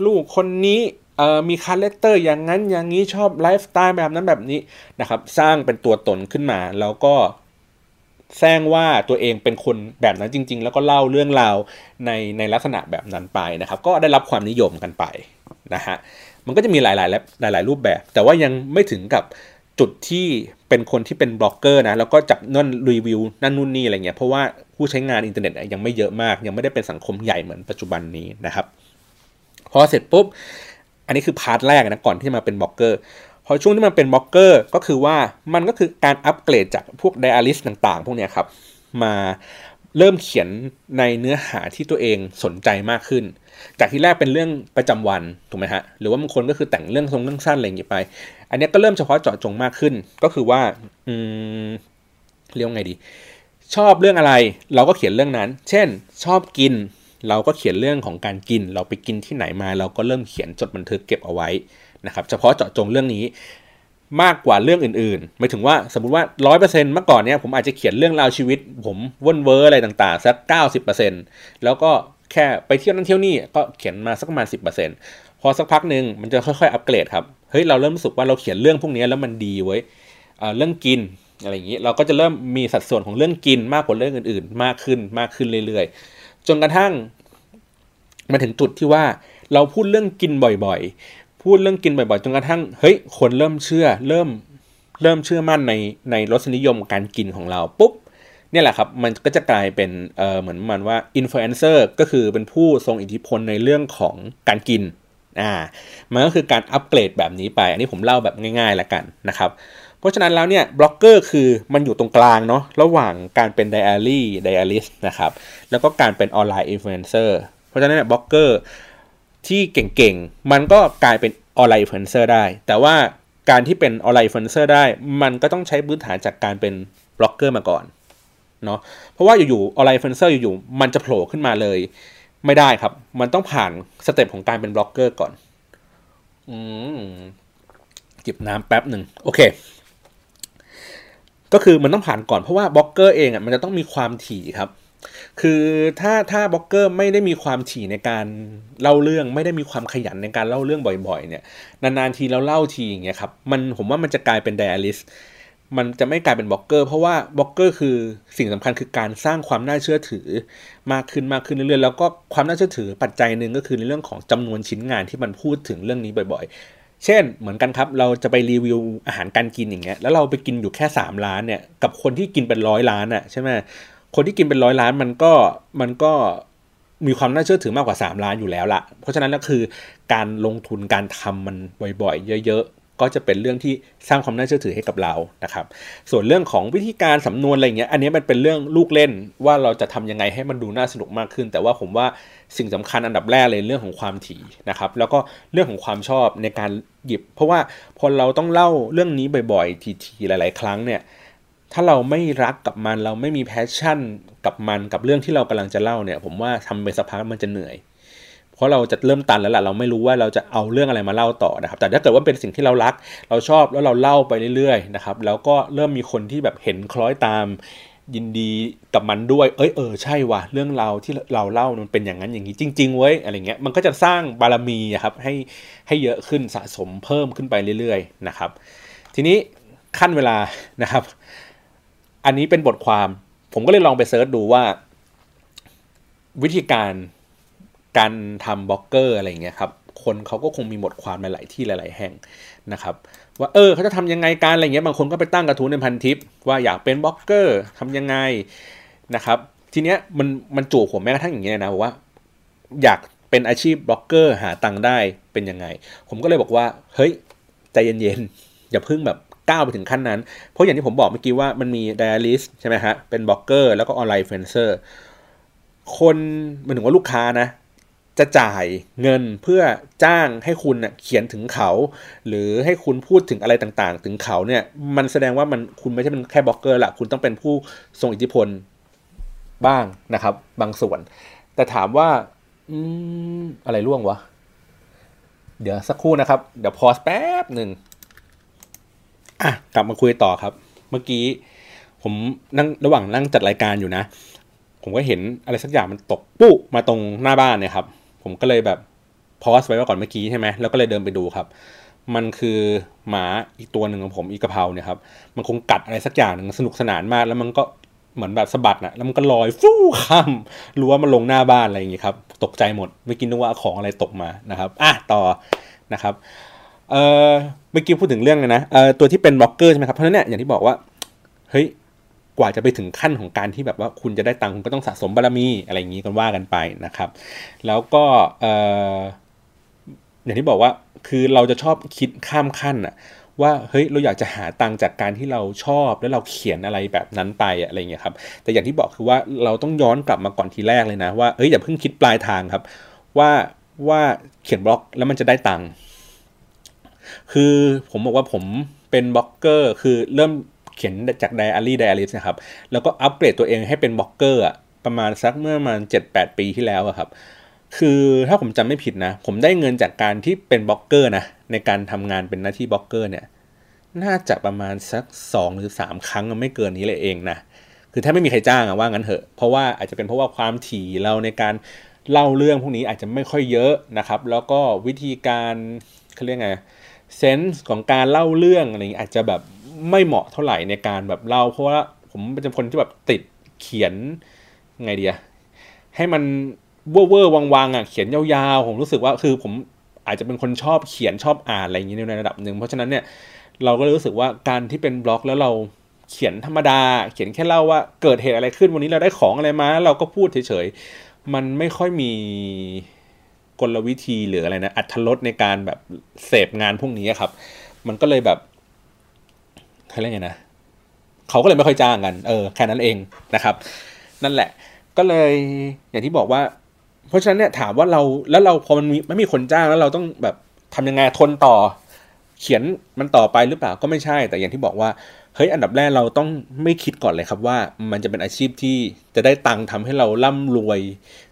ลูกคนนี้ มี character อย่างนั้นอย่างนี้ชอบไลฟ์สไตล์แบบนั้นแบบนี้นะครับสร้างเป็นตัวตนขึ้นมา แล้วก็แสร้งว่าตัวเองเป็นคนแบบนั้นจริง ๆ แล้วก็เล่าเรื่องราวในในลักษณะแบบนั้นไปนะครับ ก็ได้รับความนิยมกันไปนะฮะมันก็จะมีหลายหลายหลายหลายรูปแบบ แต่ว่ายังไม่ถึงกับจุดที่เป็นคนที่เป็นบล็อกเกอร์นะแล้วก็จับนั่นรีวิวนั่นนู่นนี่อะไรเงี้ยเพราะว่าผู้ใช้งานอินเทอร์เน็ตยังไม่เยอะมาก ยังไม่ได้เป็นสังคมใหญ่เหมือนปัจจุบันนี้นะครับ พอเสร็จปุ๊บ อันนี้คือ part แรกนะก่อนที่จะมาเป็นบล็อกเกอร์พอช่วงที่มันเป็นบล็อกเกอร์ก็คือว่ามันก็คือการอัปเกรดจากพวกไดอาริสต่างๆ พวกนี้ครับมาเริ่มเขียนในเนื้อหาที่ตัวเองสนใจมากขึ้น จากที่แรกเป็นเรื่องประจำวันถูกไหมฮะหรือว่าบางคนก็คือแต่งเรื่องทรงเรื่องสั้นอะไรอย่างงี้ไป อันนี้ก็เริ่มเฉพาะเจาะจงมากขึ้น ก็คือว่าอืมเรียกไงดี ชอบเรื่องอะไร เราก็เขียนเรื่องนั้น เช่น ชอบกิน เราก็เขียนเรื่องของการกิน เราไปกินที่ไหนมา เราก็เริ่มเขียนจดบันทึกเก็บเอาไว้นะครับ เฉพาะเจาะจงเรื่องนี้มากกว่าเรื่องอื่นๆหมายถึงว่าสมมติว่าร้อยเปอร์เซ็นต์เมื่อก่อนเนี้ยผมอาจจะเขียนเรื่องราวชีวิต ผมว่นเวอร์อะไรต่างๆ สักเก้าสิบเปอร์เซ็นต์แล้วก็แค่ไปเที่ยวนั้นเที่ยวนี่ก็เขียนมาสักประมาณสิบเปอร์เซ็นต์พอสักพักหนึ่งมันจะค่อยๆ อัปเกรดครับ เฮ้ย เราเริ่มรู้สึกว่าเราเขียนเรื่องพวกนี้แล้วมันดีเว้ยเรื่องกินอะไรอย่างนี้ เราก็จะเริ่มมีสัดส่วนของเรื่องกินมากกว่าเรื่องอื่นๆ มากขึ้นมากขึ้นเรื่อยๆ จนกระทั่งมาถึงจุดที่ว่าเราพูดเรื่องกินบ่อยๆ พูดเรื่องกินบ่อยๆ จนกระทั่ง เฮ้ย คนเริ่มเชื่อ เริ่ม เริ่มเชื่อมั่นใน ในรสนิยมการกินของเรา ปุ๊บ เนี่ยแหละครับ มันก็จะกลายเป็น เออเหมือนมันว่า อินฟลูเอนเซอร์ ก็คือเป็นผู้ทรงอิทธิพลในเรื่องของการกิน อ่า มันก็คือการอัปเกรดแบบนี้ไป อันนี้ผมเล่าแบบง่ายๆแล้วกันนะครับ เพราะฉะนั้นแล้วเนี่ยบล็อกเกอร์คือมันอยู่ตรงกลางเนาะระหว่างการเป็นไดอารี่ diarist นะครับแล้วก็การเป็น online influencer เพราะฉะนั้นเนี่ยบล็อกเกอร์ที่เก่งๆ มันก็กลายเป็น online influencer ได้ แต่ว่าการที่เป็น online influencer ได้ มันก็ต้องใช้พื้นฐานจากการเป็นบล็อกเกอร์มาก่อนเนาะเพราะว่าอยู่ๆ online influencer อยู่ๆมันจะโผล่ขึ้นมาเลยไม่ได้ครับ มันต้องผ่าน step ของการเป็นบล็อกเกอร์ก่อน อืมจิบน้ำแป๊บหนึ่ง โอเค ก็คือมันต้องผ่านก่อนเพราะว่าบล็อกเกอร์เองอะมันจะต้องมีความถี่ครับ คือถ้าถ้าบล็อกเกอร์ไม่ได้มีความถี่ในการเล่าเรื่องไม่ได้มีความขยันในการเล่าเรื่องบ่อยๆ เนี่ยนานๆทีเราเล่าทีอย่างเงี้ยครับมันผมว่ามันจะกลายเป็น diarist มันจะไม่กลายเป็นบล็อกเกอร์เพราะว่าบล็อกเกอร์คือสิ่งสำคัญคือการสร้างความน่าเชื่อถือมากขึ้นมากขึ้นเรื่อยๆแล้วก็ความน่าเชื่อถือปัจจัยหนึ่งก็คือในเรื่องของจำนวนชิ้นงานที่มันพูดถึงเรื่องนี้บ่อยๆ เช่นเหมือนกันครับเราจะไปรีวิวอาหารการกินอย่างเงี้ยแล้วเราไปกินอยู่แค่3ล้านเนี่ยกับคนที่กินเป็นร้อยล้านอะใช่ไหมคนที่กินเป็นร้อยล้านมันก็มันก็มีความน่าเชื่อถือมากกว่า 3 ล้านอยู่แล้วละเพราะฉะนั้นก็คือการลงทุนการทำมันบ่อยๆ เยอะ ก็จะเป็นเรื่องที่สร้างความน่าเชื่อถือให้กับเรานะครับ ส่วนเรื่องของวิธีการสำนวนอะไรเงี้ยอันนี้มันเป็นเรื่องลูกเล่นว่าเราจะทำยังไงให้มันดูน่าสนุกมากขึ้น แต่ว่าผมว่าสิ่งสำคัญอันดับแรกเลยเรื่องของความถี่นะครับแล้วก็เรื่องของความชอบในการหยิบ เพราะว่าพอเราต้องเล่าเรื่องนี้บ่อยๆทีๆหลาย ๆ ครั้งเนี่ยถ้าเราไม่รักกับมันเราไม่มี passion กับมันกับเรื่องที่เรากำลังจะเล่าเนี่ย ผมว่าทำไปสักพักมันจะเหนื่อย เพราะเราจะเริ่มตันแล้วล่ะเราไม่รู้ว่าเราจะเอาเรื่องอะไรมาเล่าต่อนะครับ แต่ถ้าเกิดว่าเป็นสิ่งที่เรารัก เราชอบแล้วเราเล่าไปเรื่อยๆนะครับแล้วก็เริ่มมีคนที่แบบเห็นคล้อยตามยินดีกับมันด้วย เอ้ยเออใช่ว่ะเรื่องเราที่เราเล่ามันเป็นอย่างนั้นอย่างนี้จริง ๆ เว้ยอะไรเงี้ยมันก็จะสร้างบารมีครับให้ให้เยอะขึ้นสะสมเพิ่มขึ้นไปเรื่อยๆนะครับ ทีนี้คั่นเวลานะครับ อันนี้เป็นบทความ ผมก็เลยลองไป search ดูว่า วิธีการ การทำบล็อกเกอร์อะไรเงี้ยครับคนเขาก็คงมีบทความหลายที่หลาย ๆ แห่งนะครับ ว่าเออเขาจะทำยังไงการอะไรเงี้ยบางคนก็ไปตั้งกระทู้ในพันทิป ว่าอยากเป็นบล็อกเกอร์ทำยังไงนะครับ ทีเนี้ยมันมันจู่ผมแม้กระทั่งอย่างเงี้ยนะว่า อยากเป็นอาชีพบล็อกเกอร์หาตังค์ได้เป็นยังไง ผมก็เลยบอกว่า เฮ้ยใจเย็น ๆ อย่าเพิ่งแบบก้าวไปถึงขั้นนั้น เพราะอย่างที่ผมบอกเมื่อกี้ว่ามันมี diarist ใช่ไหมฮะเป็นบล็อกเกอร์แล้วก็ online influencer คนหมายถึงว่าลูกค้านะ จะจ่ายเงินเพื่อจ้างให้คุณเนี่ยเขียนถึงเขา หรือให้คุณพูดถึงอะไรต่างๆ ถึงเขาเนี่ย มันแสดงว่ามันคุณไม่ใช่เป็นแค่บล็อกเกอร์ละคุณต้องเป็นผู้ทรงอิทธิพลบ้างนะครับ บางส่วน แต่ถามว่าอืมอะไรร่วงวะ เดี๋ยวสักครู่นะครับ เดี๋ยวพอสแป๊บหนึ่งอะกลับมาคุยต่อครับ เมื่อกี้ ผมนั่งระหว่างนั่งจัดรายการอยู่นะ ผมก็เห็นอะไรสักอย่างมันตกปุ๊มาตรงหน้าบ้านเนี่ยครับ ผมก็เลยแบบพอสไว้ก่อนเมื่อกี้ใช่ไหมแล้วก็เลยเดินไปดูครับ มันคือหมาอีกตัวหนึ่งของผมอีกระเพราเนี่ยครับ มันคงกัดอะไรสักอย่างหนึ่งสนุกสนานมาก แล้วมันก็เหมือนแบบสะบัดนะแล้วมันก็ลอยฟู่ข้ามรั้วมาลงหน้าบ้านอะไรอย่างงี้ครับ ตกใจหมดไม่กินนึกว่าของอะไรตกมานะครับอะต่อนะครับเอ่อเมื่อกี้พูดถึงเรื่องเลยนะเอ่อตัวที่เป็นบล็อกเกอร์ใช่ไหมครับเพราะฉะนั้นเนี่ยอย่างที่บอกว่าเฮ้ย กว่าจะไปถึงขั้นของการที่แบบว่าคุณจะได้ตังค์คุณก็ต้องสะสมบารมีอะไรอย่างนี้กันว่ากันไปนะครับ แล้วก็ออย่างที่บอกว่าคือเราจะชอบคิดข้ามขั้นอะว่าเฮ้ยเราอยากจะหาตังค์จากการที่เราชอบแล้วเราเขียนอะไรแบบนั้นไปอะไรเงี้ยครับแต่อย่างที่บอกคือว่าเราต้องย้อนกลับมาก่อนทีแรกเลยนะว่าเอ้ยอย่าเพิ่งคิดปลายทางครับ ว่าว่าเขียนบล็อกแล้วมันจะได้ตังค์คือผมบอกว่าผมเป็นบล็อกเกอร์คือเริ่ม เขียนจากไดอารี่ diarist นะครับ แล้วก็อัปเกรดตัวเองให้เป็นบล็อกเกอร์ประมาณสักเมื่อประมาณเจ็ดแปดปีที่แล้วครับ คือถ้าผมจำไม่ผิดนะ ผมได้เงินจากการที่เป็นบล็อกเกอร์นะ ในการทำงานเป็นหน้าที่บล็อกเกอร์เนี่ย น่าจะประมาณสักสองหรือสามครั้งไม่เกินนี้เลยเองนะ คือถ้าไม่มีใครจ้างอะว่างั้นเถอะ เพราะว่าอาจจะเป็นเพราะว่าความถี่เราในการเล่าเรื่องพวกนี้อาจจะไม่ค่อยเยอะนะครับ แล้วก็วิธีการเขาเรียกไง sense ของการเล่าเรื่องอะไรอาจจะแบบ ไม่เหมาะเท่าไหร่ในการแบบเล่าเพราะว่าผมเป็นคนที่แบบติดเขียนไงเดียให้มันเวอร์เวอวางๆอะเขียนยาวๆ ผมรู้สึกว่าคือผมอาจจะเป็นคนชอบเขียนชอบอ่านอะไรอย่างนี้ในระดับหนึ่งเพราะฉะนั้นเนี่ยเราก็เลยรู้สึกว่าการที่เป็นบล็อกแล้วเราเขียนธรรมดา เขียนแค่เล่าว่าเกิดเหตุอะไรขึ้นวันนี้เราได้ของอะไรมา เราก็พูดเฉยๆ มันไม่ค่อยมีกลวิธีหรืออะไรนะอัตรสในการแบบเสพงานพวกนี้ครับ มันก็เลยแบบ เขาเรียกไงนะเขาก็เลยไม่ค่อยจ้างกัน เออแค่นั้นเองนะครับ นั่นแหละ ก็เลยอย่างที่บอกว่า เพราะฉะนั้นเนี่ยถามว่าเราแล้วเราพอมันมีไม่มีคนจ้างแล้วเราต้องแบบทำยังไงทนต่อ เขียนมันต่อไปหรือเปล่าก็ไม่ใช่ แต่อย่างที่บอกว่า ฮ้ยอันดับแรกเราต้องไม่คิดก่อนเลยครับว่ามันจะเป็นอาชีพที่จะได้ตังค์ทำให้เราร่ำรวย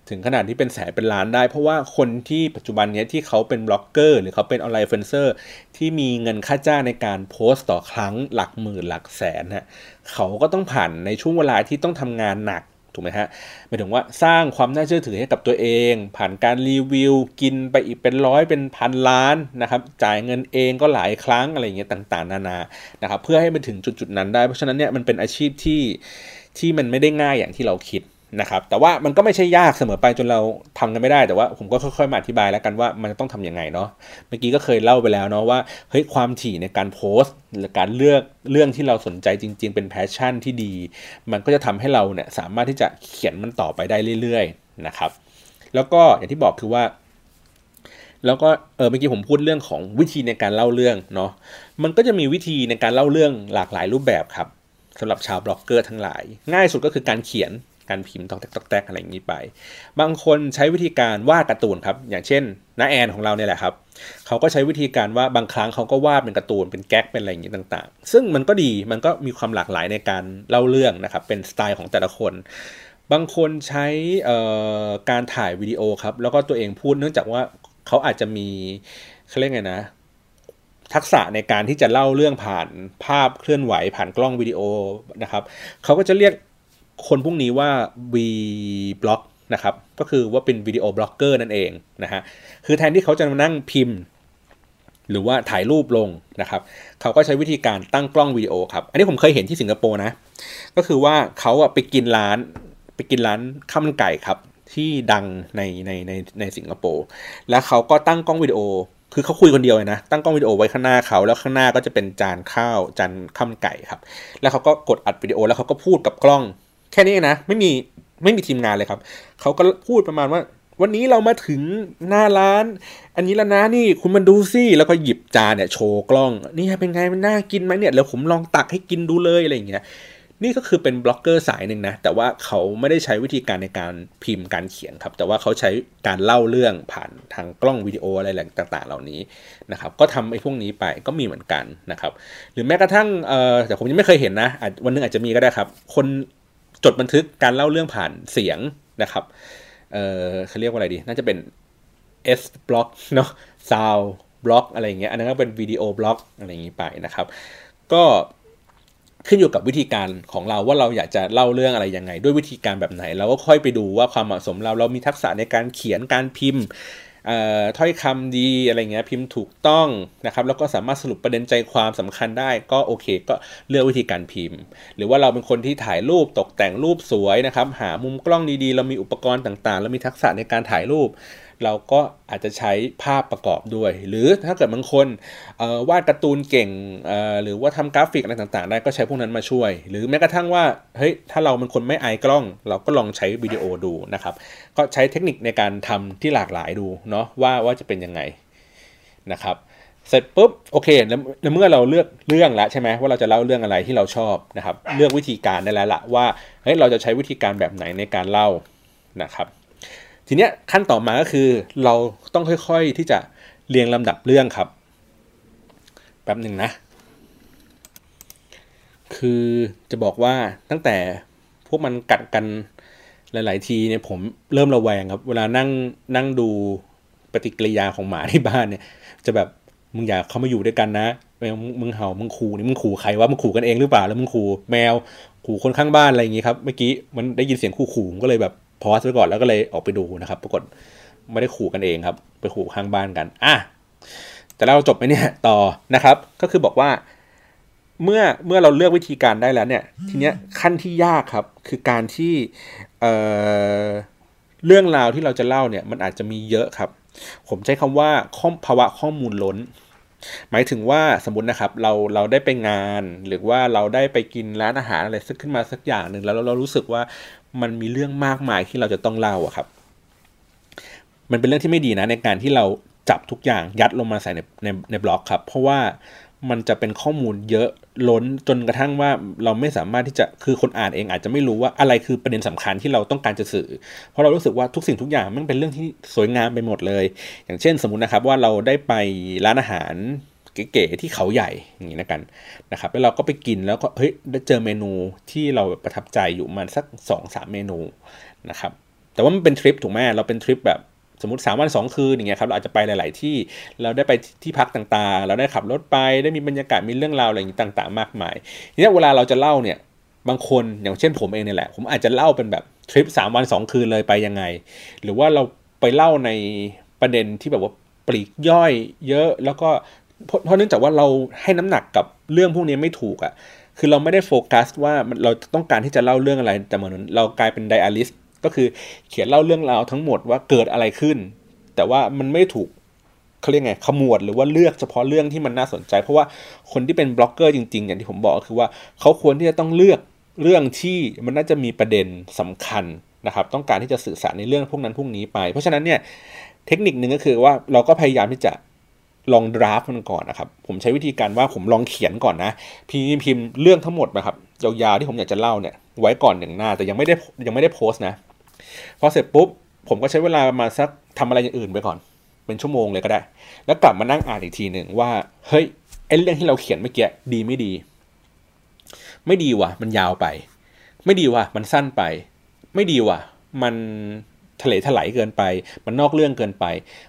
ถึงขนาดที่เป็นแสนเป็นล้านได้ เพราะว่าคนที่ปัจจุบันนี้ที่เขาเป็นบล็อกเกอร์ หรือเขาเป็นออนไลน์เฟนเซอร์ที่มีเงินค่าจ้างในการโพสต์ต่อครั้งหลักหมื่นหลักแสนฮะเขาก็ต้องผ่านในช่วงเวลาที่ต้องทำงานหนัก ถูกไหมฮะหมายถึงว่าสร้างความน่าเชื่อถือให้กับตัวเอง ผ่านการรีวิว กินไปอีกเป็นร้อยเป็นพันร้านนะครับจ่ายเงินเองก็หลายครั้งอะไรเงี้ยต่างๆ นานานะครับเพื่อให้มันถึงจุดๆนั้นได้ เพราะฉะนั้นเนี่ยมันเป็นอาชีพที่ที่มันไม่ได้ง่ายอย่างที่เราคิด นะครับแต่ว่ามันก็ไม่ใช่ยากเสมอไปจนเราทำกันไม่ได้แต่ว่าผมก็ค่อยๆมาอธิบายแล้วกันว่ามันต้องทำยังไงเนาะเมื่อกี้ก็เคยเล่าไปแล้วเนาะว่าเฮ้ยความถี่ในการโพสต์หรือการเลือกเรื่องที่เราสนใจจริง ๆ เป็น passion ที่ดี มันก็จะทำให้เราเนี่ยสามารถที่จะเขียนมันต่อไปได้เรื่อยๆนะครับแล้วก็อย่างที่บอกคือว่า แล้วก็เออเมื่อกี้ผมพูดเรื่องของวิธีในการเล่าเรื่องเนาะมันก็จะมีวิธีในการเล่าเรื่องหลากหลายรูปแบบครับสำหรับชาวบล็อกเกอร์ทั้งหลาย ง่ายสุดก็คือการเขียน การพิมพ์ตอกแตกตอกแตกอะไรอย่างนี้ไป บางคนใช้วิธีการวาดการ์ตูนครับ อย่างเช่นน้าแอนของเราเนี่ยแหละครับเขาก็ใช้วิธีการว่าบางครั้งเขาก็วาดเป็นการ์ตูนเป็นแก๊กเป็นอะไรอย่างนี้ต่างๆ ซึ่งมันก็ดีมันก็มีความหลากหลายในการเล่าเรื่องนะครับเป็นสไตล์ของแต่ละคน บางคนใช้การถ่ายวิดีโอครับแล้วก็ตัวเองพูดเนื่องจากว่าเขาอาจจะมีเขาเรียกไงนะทักษะในการที่จะเล่าเรื่องผ่านภาพเคลื่อนไหวผ่านกล้องวิดีโอนะครับเขาก็จะเรียก คนพวกนี้ว่า V block นะครับ ก็คือว่าเป็นวิดีโอบล็อกเกอร์นั่นเองนะฮะ คือแทนที่เขาจะมานั่งพิมพ์ หรือว่าถ่ายรูปลงนะครับ เขาก็ใช้วิธีการตั้งกล้องวิดีโอครับ อันนี้ผมเคยเห็นที่สิงคโปร์นะ ก็คือว่าเขาอะไปกินร้านไปกินร้านข้าวมันไก่ครับที่ดังในในในในสิงคโปร์ แล้วเขาก็ตั้งกล้องวิดีโอ คือเขาคุยคนเดียวเลยนะ ตั้งกล้องวิดีโอไว้ข้างหน้าเขา แล้วข้างหน้าก็จะเป็นจานข้าวจานข้าวมันไก่ครับ แล้วเขาก็กดอัดวิดีโอแล้วเขาก็พูดกับกล้อง แค่นี้นะ ไม่มีไม่มีทีมงานเลยครับ เขาก็พูดประมาณว่า วันนี้เรามาถึงหน้าร้าน อันนี้แล้วนะนี่คุณมาดูสิแล้วก็หยิบจานเนี่ยโชว์กล้อง นี่เป็นไงมันน่ากินไหมเนี่ยแล้วผมลองตักให้กินดูเลยอะไรอย่างเงี้ยนี่ก็คือเป็นบล็อกเกอร์สายหนึ่งนะ แต่ว่าเขาไม่ได้ใช้วิธีการในการพิมพ์การเขียนครับ แต่ว่าเขาใช้การเล่าเรื่องผ่านทางกล้องวิดีโออะไรต่างๆ เหล่านี้นะครับ ก็ทำไอ้พวกนี้ไปก็มีเหมือนกันนะครับ หรือแม้กระทั่งเอ่อแต่ผมยังไม่เคยเห็นนะ วันนึงอาจจะมีก็ได้ครับ คน จดบันทึกการเล่าเรื่องผ่านเสียงนะครับ เออเขาเรียกว่าอะไรดี น่าจะเป็น S บล็อกเนาะ sound บล็อกอะไรเงี้ย อันนั้นก็เป็น video blog อะไรอย่างนี้ไปนะครับ ก็ขึ้นอยู่กับวิธีการของเราว่าเราอยากจะเล่าเรื่องอะไรยังไง ด้วยวิธีการแบบไหน เราก็ค่อยไปดูว่าความเหมาะสมเราเรามีทักษะในการเขียนการพิมพ์ ถ้อยคำดีอะไรเงี้ยพิมพ์ถูกต้องนะครับแล้วก็สามารถสรุปประเด็นใจความสำคัญได้ก็โอเค ก็เลือกวิธีการพิมพ์ หรือว่าเราเป็นคนที่ถ่ายรูปตกแต่งรูปสวยนะครับหามุมกล้องดีๆ เรามีอุปกรณ์ต่างๆเรามีทักษะในการถ่ายรูป เราก็อาจจะใช้ภาพประกอบด้วย หรือถ้าเกิดบางคนวาดการ์ตูนเก่งหรือว่าทำกราฟิกอะไรต่างๆ ได้ก็ใช้พวกนั้นมาช่วย หรือแม้กระทั่งว่าเฮ้ยถ้าเราเป็นคนไม่อายกล้อง เราก็ลองใช้วิดีโอดูนะครับก็ใช้เทคนิคในการทำที่หลากหลายดูเนาะว่าว่าจะเป็นยังไงนะครับเสร็จปุ๊บโอเคแล้วเมื่อเราเลือกเรื่องแล้วใช่ไหมว่าเราจะเล่าเรื่องอะไรที่เราชอบนะครับ เลือกวิธีการได้แล้วละว่าเฮ้ยเราจะใช้วิธีการแบบไหนในการเล่านะครับ ทีเนี้ยขั้นต่อมาก็คือเราต้องค่อยๆที่จะเรียงลำดับเรื่องครับ แป๊บหนึ่งนะ คือจะบอกว่าตั้งแต่พวกมันกัดกันหลาย ๆ ทีเนี่ยผมเริ่มระแวงครับ เวลานั่งนั่งดูปฏิกิริยาของหมาที่บ้านเนี่ย จะแบบมึงอยากเขามาอยู่ด้วยกันนะมึงเห่ามึงขู่นี่มึงขู่ใครวะมึงขู่กันเองหรือเปล่าแล้วมึงขู่แมวขู่คนข้างบ้านอะไรอย่างงี้ครับเมื่อกี้มันได้ยินเสียงขู่ขู่ก็เลยแบบ พอสไว้ก่อนแล้วก็เลยออกไปดูนะครับ ปรากฏไม่ได้ขู่กันเองครับ ไปขู่ข้างบ้านกันอะแต่เราจบไหมเนี่ยต่อนะครับ ก็คือบอกว่าเมื่อเมื่อเราเลือกวิธีการได้แล้วเนี่ย ทีเนี้ยขั้นที่ยากครับ คือการที่เเรื่องราวที่เราจะเล่าเนี่ย มันอาจจะมีเยอะครับ ผมใช้คำว่าข้อภาวะข้อมูลล้น หมายถึงว่าสมมตินะครับ เราเราได้ไปงาน หรือว่าเราได้ไปกินร้านอาหารอะไรสักขึ้นมาสักอย่างหนึ่งแล้วเรารู้สึกว่า มันมีเรื่องมากมายที่เราจะต้องเล่าอะครับ มันเป็นเรื่องที่ไม่ดีนะในการที่เราจับทุกอย่างยัดลงมาใส่ในในในบล็อกครับ เพราะว่ามันจะเป็นข้อมูลเยอะล้นจนกระทั่งว่าเราไม่สามารถที่จะคือคนอ่านเองอาจจะไม่รู้ว่าอะไรคือประเด็นสำคัญที่เราต้องการจะสื่อ เพราะเรารู้สึกว่าทุกสิ่งทุกอย่างมันเป็นเรื่องที่สวยงามไปหมดเลย อย่างเช่นสมมตินะครับว่าเราได้ไปร้านอาหาร เก๋ๆที่เขาใหญ่อย่างนี้นะกันนะครับแล้วเราก็ไปกินแล้วก็เฮ้ยได้เจอเมนูที่เราประทับใจอยู่มันสัก2อสเมนูนะครับแต่ว่ามันเป็นทริปถูกไหมเราเป็นทริปแบบสมมติ 3 วัน 2 คืนอย่างเงี้ยครับเราอาจจะไปหลาย ๆ ที่เราได้ไปที่พักต่างๆ เราได้ขับรถไปได้มีบรรยากาศมีเรื่องราวอะไรอย่างนี้ต่าง ๆ มากมายทีนี้เวลาเราจะเล่าเนี่ยบางคนอย่างเช่นผมเองเนี่ยแหละ ผมอาจจะเล่าเป็นแบบทริป 3 วัน 2 คืนเลยไปยังไง หรือว่าเราไปเล่าในประเด็นที่แบบว่าปลีกย่อยเยอะแล้วก็ เพราะเนื่องจากว่าเราให้น้ำหนักกับเรื่องพวกนี้ไม่ถูกอะ่ะ คือเราไม่ได้โฟกัสว่าเราต้องการที่จะเล่าเรื่องอะไร แต่เหมือนเรากลายเป็นไดอาริสก็คือเขียนเล่าเรื่องราวทั้งหมดว่าเกิดอะไรขึ้น แต่ว่ามันไม่ถูกเขาเรียกไงขมวดหรือว่าเลือกเฉพาะเรื่องที่มันน่าสนใจ เพราะว่าคนที่เป็นบล็อกเกอร์จริง ๆ อย่างที่ผมบอกคือว่าเขาควรที่จะต้องเลือกเรื่องที่มันน่าจะมีประเด็นสำคัญนะครับ ต้องการที่จะสื่อสารในเรื่องพวกนั้นพวกนี้ไป เพราะฉะนั้นเนี่ยเทคนิคหนึ่งก็คือว่าเราก็พยายามที่จะ ลองดราฟมันก่อนนะครับ ผมใช้วิธีการว่าผมลองเขียนก่อนนะ พิมพ์พิมพ์เรื่องทั้งหมดนะครับยาวๆที่ผมอยากจะเล่าเนี่ยไว้ก่อนหนึ่งหน้าแต่ยังไม่ได้ยังไม่ได้โพสต์นะพอเสร็จปุ๊บผมก็ใช้เวลามาสักทำอะไรอย่างอื่นไปก่อน เป็นชั่วโมงเลยก็ได้ แล้วกลับมานั่งอ่านอีกทีหนึ่งว่าเฮ้ยไอ้เรื่องที่เราเขียนเมื่อกี้ดีไม่ดี ไม่ดีว่ะ มันยาวไป ไม่ดีว่ะ มันสั้นไป ไม่ดีว่ะ มัน ทะเลถลายเกินไป มันนอกเรื่องเกินไป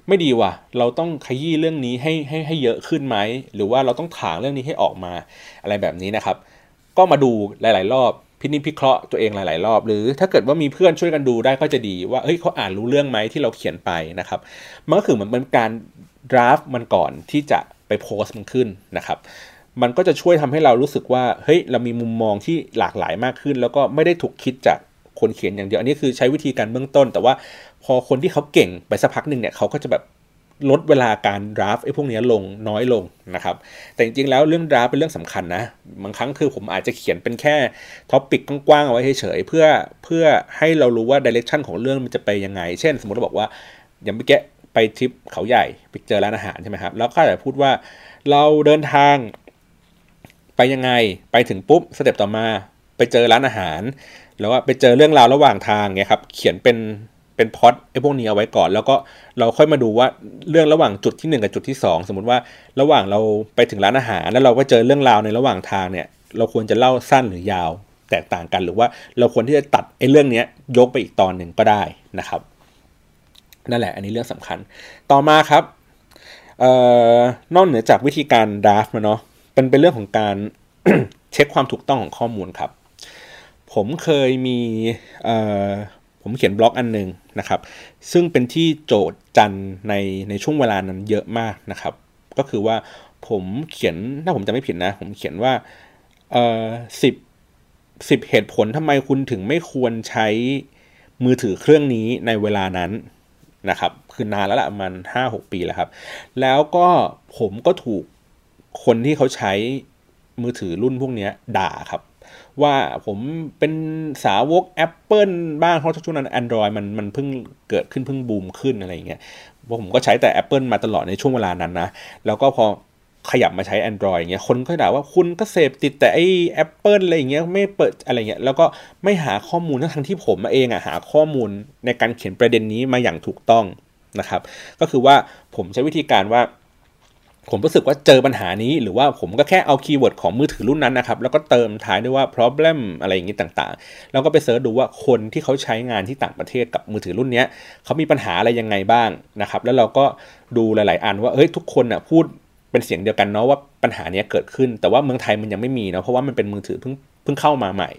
ไม่ดีว่ะ เราต้องขยี้เรื่องนี้ให้ให้ให้เยอะขึ้นไหม หรือว่าเราต้องถางเรื่องนี้ให้ออกมา อะไรแบบนี้นะครับ ก็มาดูหลาย ๆ รอบพินิจพิเคราะห์ตัวเองหลาย ๆ รอบ หรือถ้าเกิดว่ามีเพื่อนช่วยกันดูได้ก็จะดีว่าเฮ้ยเขาอ่านรู้เรื่องไหมที่เราเขียนไปนะครับมันก็คือเหมือนเป็นการ draft มันก่อนที่จะไปโพสต์มันขึ้นนะครับมันก็จะช่วยทำให้เรารู้สึกว่าเฮ้ยเรามีมุมมองที่หลากหลายมากขึ้น แล้วก็ไม่ได้ถูกคิดจาก คนเขียนอย่างเดียวอันนี้คือใช้วิธีการเบื้องต้น แต่ว่าพอคนที่เขาเก่งไปสักพักหนึ่งเนี่ยเขาก็จะแบบลดเวลาการ draft ไอ้พวกนี้ลงน้อยลงนะครับ แต่จริงๆแล้วเรื่อง draft เป็นเรื่องสำคัญนะ บางครั้งคือผมอาจจะเขียนเป็นแค่ topic กว้างๆเอาไว้เฉยๆเพื่อเพื่อให้เรารู้ว่าดิเรกชันของเรื่องมันจะไปยังไง เช่น สมมติเราบอกว่าอย่างเมื่อกี้ไปทริปเขาใหญ่ไปเจอร้านอาหารใช่ไหมครับ แล้วก็อาจจะพูดว่าเราเดินทางไปยังไงไปถึงปุ๊บสเต็ปต่อมา ไปเจอร้านอาหาร แล้วว่าไปเจอเรื่องราวระหว่างทางเนี่ยครับเขียนเป็นเป็นพอดไอ้พวกนี้เอาไว้ก่อน แล้วก็เราค่อยมาดูว่าเรื่องระหว่างจุดที่ 1 กับจุดที่ 2 สมมติว่าระหว่างเราไปถึงร้านอาหาร แล้วเราก็เจอเรื่องราวในระหว่างทางเนี่ยเราควรจะเล่าสั้นหรือยาวแตกต่างกันหรือว่าเราควรที่จะตัดไอ้เรื่องนี้ยกไปอีกตอนหนึ่งก็ได้นะครับ นั่นแหละอันนี้เรื่องสำคัญ ต่อมาครับออนอกเหนือจากวิธีการดราฟมาเนาะเป็นเป็นเรื่องของการเช็คความถูกต้องของข้อมูลครับ ผมเคยมีผมเขียนบล็อกอันหนึ่งนะครับ ซึ่งเป็นที่โจทย์จันในในช่วงเวลานั้นเยอะมากนะครับ ก็คือว่าผมเขียนถ้าผมจะไม่ผิดนะ ผมเขียนว่าเออสิบสิบเหตุผลทำไมคุณถึงไม่ควรใช้มือถือเครื่องนี้ในเวลานั้นนะครับ คือนานแล้วละประมาณห้าหกปีแล้วครับ แล้วก็ผมก็ถูกคนที่เขาใช้มือถือรุ่นพวกนี้ด่าครับ ว่าผมเป็นสาวก Apple บ้างเพราะช่วงนั้น Android มันมันเพิ่งเกิดขึ้นเพิ่งบูมขึ้นอะไรอย่างเงี้ยผมก็ใช้แต่ Apple มาตลอดในช่วงเวลานั้นนะ แล้วก็พอขยับมาใช้ Android อย่างเงี้ย คนก็ด่าว่าคุณก็เสพติดแต่ไอ้ Apple อะไรอย่างเงี้ยไม่เปิดอะไรเงี้ย แล้วก็ไม่หาข้อมูลทั้งที่ผมเองอะหาข้อมูลในการเขียนประเด็นนี้มาอย่างถูกต้องนะครับ ก็คือว่าผมใช้วิธีการว่า ผมรู้สึกว่าเจอปัญหานี้ หรือว่าผมก็แค่เอา keyword ของมือถือรุ่นนั้นนะครับ แล้วก็เติมท้ายด้วยว่า problem อะไรอย่างนี้ต่างๆ แล้วก็ไป search ดูว่าคนที่เขาใช้งานที่ต่างประเทศกับมือถือรุ่นนี้เขามีปัญหาอะไรยังไงบ้างนะครับ แล้วเราก็ดูหลาย ๆ อันว่าเฮ้ยทุกคนอะพูดเป็นเสียงเดียวกันเนาะว่าปัญหานี้เกิดขึ้น แต่ว่าเมืองไทยมันยังไม่มีเนาะเพราะว่ามันเป็นมือถือเพิ่งเพิ่งเข้ามาใหม่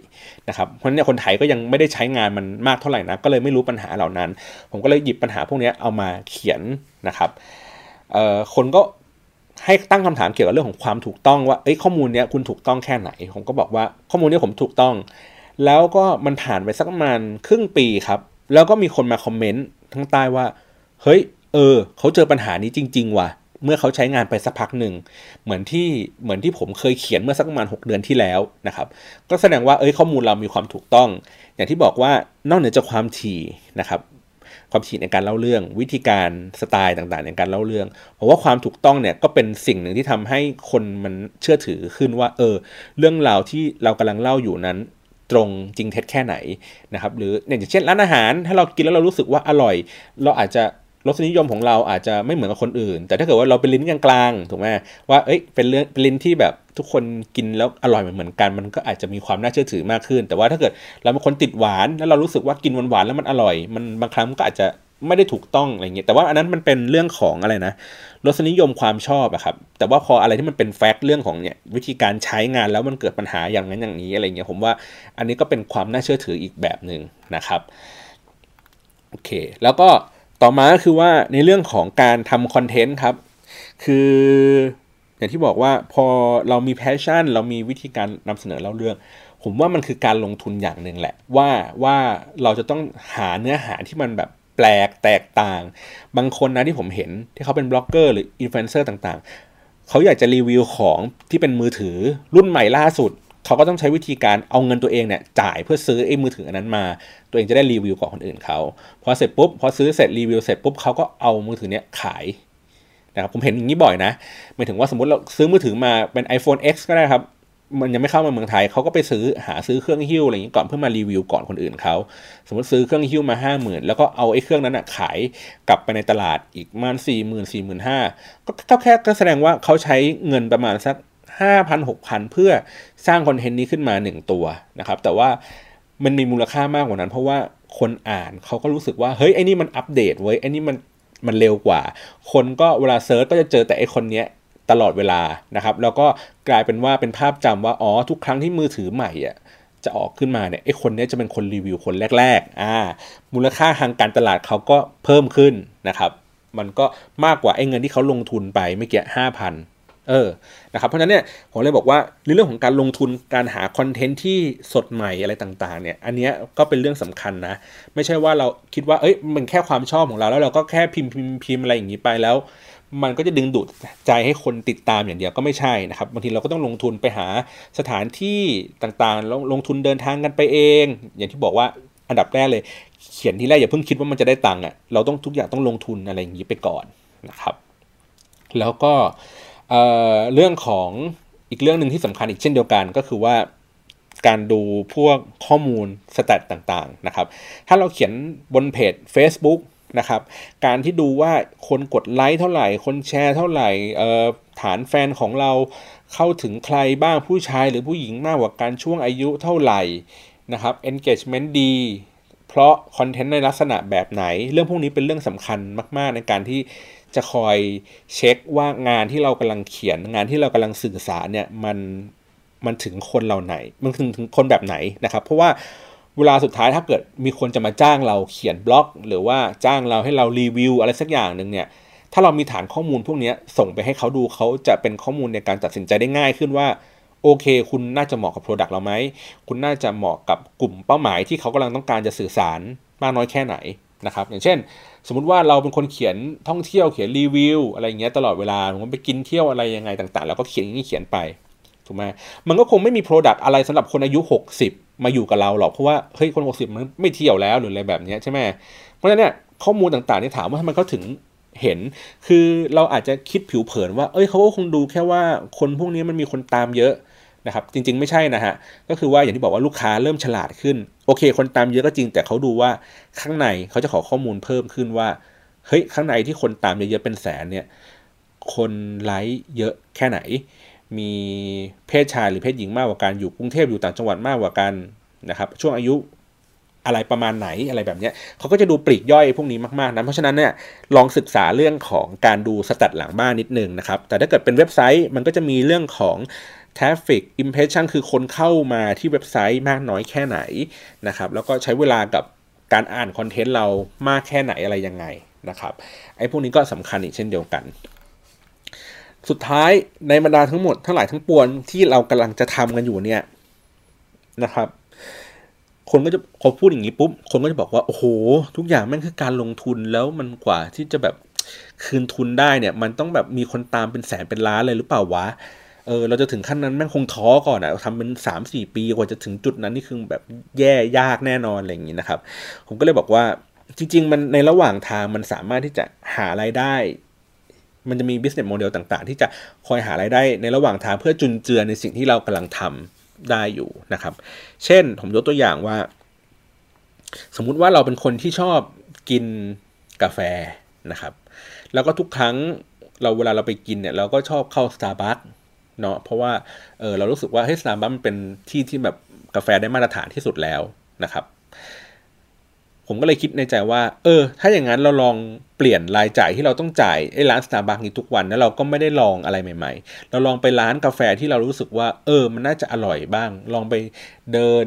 นะครับเพราะฉะนั้นคนไทยก็ยังไม่ได้ใช้งานมันมากเท่าไหร่นะก็เลยไม่รู้ปัญหาเหล่านั้น ผมก็เลยหยิบปัญหาพวกนี้เอามาเขียนนะครับคนก็ ให้ตั้งคำถามเกี่ยวกับเรื่องของความถูกต้องว่าเอ้ยข้อมูลเนี้ยคุณถูกต้องแค่ไหน ผมก็บอกว่าข้อมูลนี้ผมถูกต้อง แล้วก็มันผ่านไปสักประมาณครึ่งปีครับ แล้วก็มีคนมาคอมเมนต์ทั้งใต้ว่า เฮ้ย เออ เขาเจอปัญหานี้จริง ๆ ว่ะ เมื่อเขาใช้งานไปสักพักหนึ่ง เหมือนที่เหมือนที่ผมเคยเขียนเมื่อสักประมาณ 6 เดือนที่แล้วนะครับ ก็แสดงว่าเอ้ยข้อมูลเรามีความถูกต้อง อย่างที่บอกว่านอกเหนือจากความถี่นะครับ ความฉีดในการเล่าเรื่อง วิธีการสไตล์ต่างๆ ในการเล่าเรื่องผมว่าความถูกต้องเนี่ยก็เป็นสิ่งหนึ่งที่ทำให้คนมันเชื่อถือขึ้นว่า เออ เรื่องราวที่เรากำลังเล่าอยู่นั้นตรงจริงเท็จแค่ไหนนะครับหรืออย่างเช่นร้านอาหารถ้าเรากินแล้วเรารู้สึกว่าอร่อย เราอาจจะ รสนิยมของเราอาจจะไม่เหมือนกับคนอื่น แต่ถ้าเกิดว่าเราเป็นลิ้นกลางๆถูกไหมว่าเอ้ยเป็นเรื่องเป็นลิ้นที่แบบทุกคนกินแล้วอร่อยเหมือนกัน มันก็อาจจะมีความน่าเชื่อถือมากขึ้น แต่ว่าถ้าเกิดเราเป็นคนติดหวานแล้วเรารู้สึกว่ากินหวานๆแล้วมันอร่อย มันบางครั้งก็อาจจะไม่ได้ถูกต้องอะไรเงี้ยแต่ว่าอันนั้นมันเป็นเรื่องของอะไรนะรสนิยมความชอบอะครับแต่ว่าพออะไรที่มันเป็น fact เรื่องของเนี่ยวิธีการใช้งานแล้วมันเกิดปัญหาอย่างนั้นอย่างนี้อะไรเงี้ยผมว่าอันนี้ก็เป็นความน่าเชื่อถืออีกแบบหนึ่งนะครับโอเค แล้วก็ ต่อมาก็คือว่าในเรื่องของการทำคอนเทนต์ครับ คืออย่างที่บอกว่าพอเรามี passion เรามีวิธีการนำเสนอเล่าเรื่อง ผมว่ามันคือการลงทุนอย่างหนึ่งแหละ ว่าว่าเราจะต้องหาเนื้อหาที่มันแบบแปลกแตกต่าง บางคนนะที่ผมเห็นที่เขาเป็นบล็อกเกอร์หรืออินฟลูเอนเซอร์ต่างๆ เขาอยากจะรีวิวของที่เป็นมือถือรุ่นใหม่ล่าสุด เขาก็ต้องใช้วิธีการเอาเงินตัวเองเนี่ยจ่ายเพื่อซื้อไอ้มือถืออันนั้นมา ตัวเองจะได้รีวิวก่อนคนอื่นเขาพอเสร็จปุ๊บพอซื้อเสร็จรีวิวเสร็จปุ๊บเขาก็เอามือถือเนี้ยขายนะครับผมเห็นอย่างนี้บ่อยนะหมายถึงว่าสมมติเราซื้อมือถือมาเป็น iPhone X ก็ได้ครับมันยังไม่เข้ามาเมืองไทยเขาก็ไปซื้อหาซื้อเครื่องหิ้วอะไรอย่างนี้ก่อนเพื่อมารีวิวก่อนคนอื่นเขาสมมติซื้อเครื่องฮิ้วมาห้าหมื่นแล้วก็เอาไอ้เครื่องนั้นอะขายกลับไปในตลาดอีกประมาณสี่หมื่นสี่หมื่นห้าก็แค่ก็แสดงว่าเขาใช้เงินประมาณสัก ห้าพันหกพันเพื่อสร้างคอนเทนต์นี้ขึ้นมาหนึ่งตัวนะครับ แต่ว่ามันมีมูลค่ามากกว่านั้น เพราะว่าคนอ่านเขาก็รู้สึกว่าเฮ้ยไอ้นี่มันอัปเดตไว้ไอ้นี่มันมันเร็วกว่า คนก็เวลาเซิร์ชก็จะเจอแต่ไอคนเนี้ยตลอดเวลานะครับ แล้วก็กลายเป็นว่าเป็นภาพจำว่าอ๋อทุกครั้งที่มือถือใหม่อะจะออกขึ้นมาเนี่ยไอคนนี้จะเป็นคนรีวิวคนแรกๆอ่ามูลค่าทางการตลาดเขาก็เพิ่มขึ้นนะครับ มันก็มากกว่าไอ้เงินที่เขาลงทุนไปเมื่อกี้ห้าพัน เออนะครับเพราะฉะนั้นเนี่ยผมเลยบอกว่าในเรื่องของการลงทุนการหาคอนเทนต์ที่สดใหม่อะไรต่างๆเนี่ยอันนี้ก็เป็นเรื่องสำคัญนะ ไม่ใช่ว่าเราคิดว่าเอ้ยมันแค่ความชอบของเราแล้วเราก็แค่พิมพ์พิมพ์พิมพ์อะไรอย่างนี้ไปแล้ว มันก็จะดึงดูดใจให้คนติดตามอย่างเดียวก็ไม่ใช่นะครับบางทีเราก็ต้องลงทุนไปหาสถานที่ต่างๆ ลงลงทุนเดินทางกันไปเอง อย่างที่บอกว่าอันดับแรกเลย เขียนที่แรกอย่าเพิ่งคิดว่ามันจะได้ตังค์อะเราต้องทุกอย่างต้องลงทุนอะไรอย่างนี้ไปก่อนนะครับ แล้วก็ เเรื่องของอีกเรื่องหนึ่งที่สำคัญอีกเช่นเดียวกันก็คือว่าการดูพวกข้อมูลสแตทต่างๆนะครับ ถ้าเราเขียนบนเพจ Facebook นะครับ การที่ดูว่าคนกดไลค์เท่าไหร่ คนแชร์เท่าไหร่ฐานแฟนของเราเข้าถึงใครบ้างผู้ชายหรือผู้หญิงมากกว่าการช่วงอายุเท่าไหร่นะครับ engagement ดี เพราะคอนเทนต์ในลักษณะแบบไหน เรื่องพวกนี้เป็นเรื่องสำคัญมาก ๆ ในการที่ จะคอยเช็คว่างานที่เรากำลังเขียนงานที่เรากำลังสื่อสารเนี่ยมันมันถึงคนเราไหน มันถึงถึงคนแบบไหนนะครับ เพราะว่าเวลาสุดท้ายถ้าเกิดมีคนจะมาจ้างเราเขียนบล็อก หรือว่าจ้างเราให้เรารีวิวอะไรสักอย่างหนึ่งเนี่ยถ้าเรามีฐานข้อมูลพวกนี้ส่งไปให้เขาดูเขาจะเป็นข้อมูลในการตัดสินใจได้ง่ายขึ้นว่าโอเค คุณน่าจะเหมาะกับ product เราไหม คุณน่าจะเหมาะกับกลุ่มเป้าหมายที่เขากำลังต้องการจะสื่อสารมากน้อยแค่ไหนนะครับ อย่างเช่น สมมุติว่าเราเป็นคนเขียนท่องเที่ยวเขียนรีวิวอะไรเงี้ยตลอดเวลาผมไปกินเที่ยวอะไรยังไงต่างๆ แล้วก็เขียนนี้เขียนไปถูกไหมมันก็คงไม่มี product อะไรสำหรับคนอายุ 60 มาอยู่กับเราหรอกเพราะว่าเฮ้ยคน 60 มันไม่เที่ยวแล้วหรืออะไรแบบนี้ใช่ไหมเพราะฉะนั้นเนี่ยข้อมูลต่างๆที่ถามว่าทำไมเขาถึงเห็น คือเราอาจจะคิดผิวเผินว่า เอ้ยเขาก็คงดูแค่ว่าคนพวกนี้มันมีคนตามเยอะ นะครับจริง ๆ ไม่ใช่นะฮะก็คือว่าอย่างที่บอกว่าลูกค้าเริ่มฉลาดขึ้น โอเค คนตามเยอะก็จริง แต่เขาดูว่าข้างในเขาจะขอข้อมูลเพิ่มขึ้นว่าเฮ้ยข้างในที่คนตามเยอะๆเป็นแสนเนี่ยคนไลค์เยอะแค่ไหน มีเพศชายหรือเพศหญิงมากกว่ากันอยู่กรุงเทพอยู่ต่างจังหวัดมากกว่ากันนะครับช่วงอายุอะไรประมาณไหนอะไรแบบนี้เขาก็จะดูปลีกย่อยพวกนี้มากๆนะเพราะฉะนั้นเนี่ยลองศึกษาเรื่องของการดูสแตทหลังบ้านนิดนึงนะครับแต่ถ้าเกิดเป็นเว็บไซต์มันก็จะมีเรื่องของ traffic impression คือคนเข้ามาที่เว็บไซต์มากน้อยแค่ไหนนะครับแล้วก็ใช้เวลากับการอ่านคอนเทนต์เรามากแค่ไหนอะไรยังไงนะครับไอ้พวกนี้ก็สำคัญอีกเช่นเดียวกัน สุดท้ายในบรรดาทั้งหมดทั้งหลายทั้งปวงที่เรากำลังจะทำกันอยู่เนี่ยนะครับคนก็จะพอพูดอย่างนี้ปุ๊บคนก็จะบอกว่า โอ้โห ทุกอย่างแม่งคือการลงทุนแล้วมันกว่าที่จะแบบคืนทุนได้เนี่ย มันต้องแบบมีคนตามเป็นแสนเป็นล้านเลยหรือเปล่าวะ เออเราจะถึงขั้นนั้นแม่งคงท้อก่อนอะทำเป็นสามสี่ปีกว่าจะถึงจุดนั้นนี่คือแบบแย่ยากแน่นอนอะไรอย่างนี้นะครับ ผมก็เลยบอกว่าจริง ๆ มันในระหว่างทางมันสามารถที่จะหาไรายได้ มันจะมี business model ต่างๆ ที่จะคอยหาไรายได้ในระหว่างทางเพื่อจุนเจือในสิ่งที่เรากำลังทำได้อยู่นะครับ เช่นผมยกตัวอย่างว่า สมมุติว่าเราเป็นคนที่ชอบกินกาแฟนะครับ แล้วก็ทุกครั้งเราเวลาเราไปกินเนี่ยเราก็ชอบเข้า Starbucks เนาะเพราะว่าเออเรารู้สึกว่าเฮ้ยสตาร์บัคมันเป็นที่ที่แบบกาแฟได้มาตรฐานที่สุดแล้วนะครับ ผมก็เลยคิดในใจว่า เออ ถ้าอย่างนั้นเราลองเปลี่ยนรายจ่ายที่เราต้องจ่ายไอ้ร้านสตาร์บัคนี้ทุกวันแล้วเราก็ไม่ได้ลองอะไรใหม่ ๆ เราลองไปร้านกาแฟที่เรารู้สึกว่า เออ มันน่าจะอร่อยบ้าง ลองไปเดิน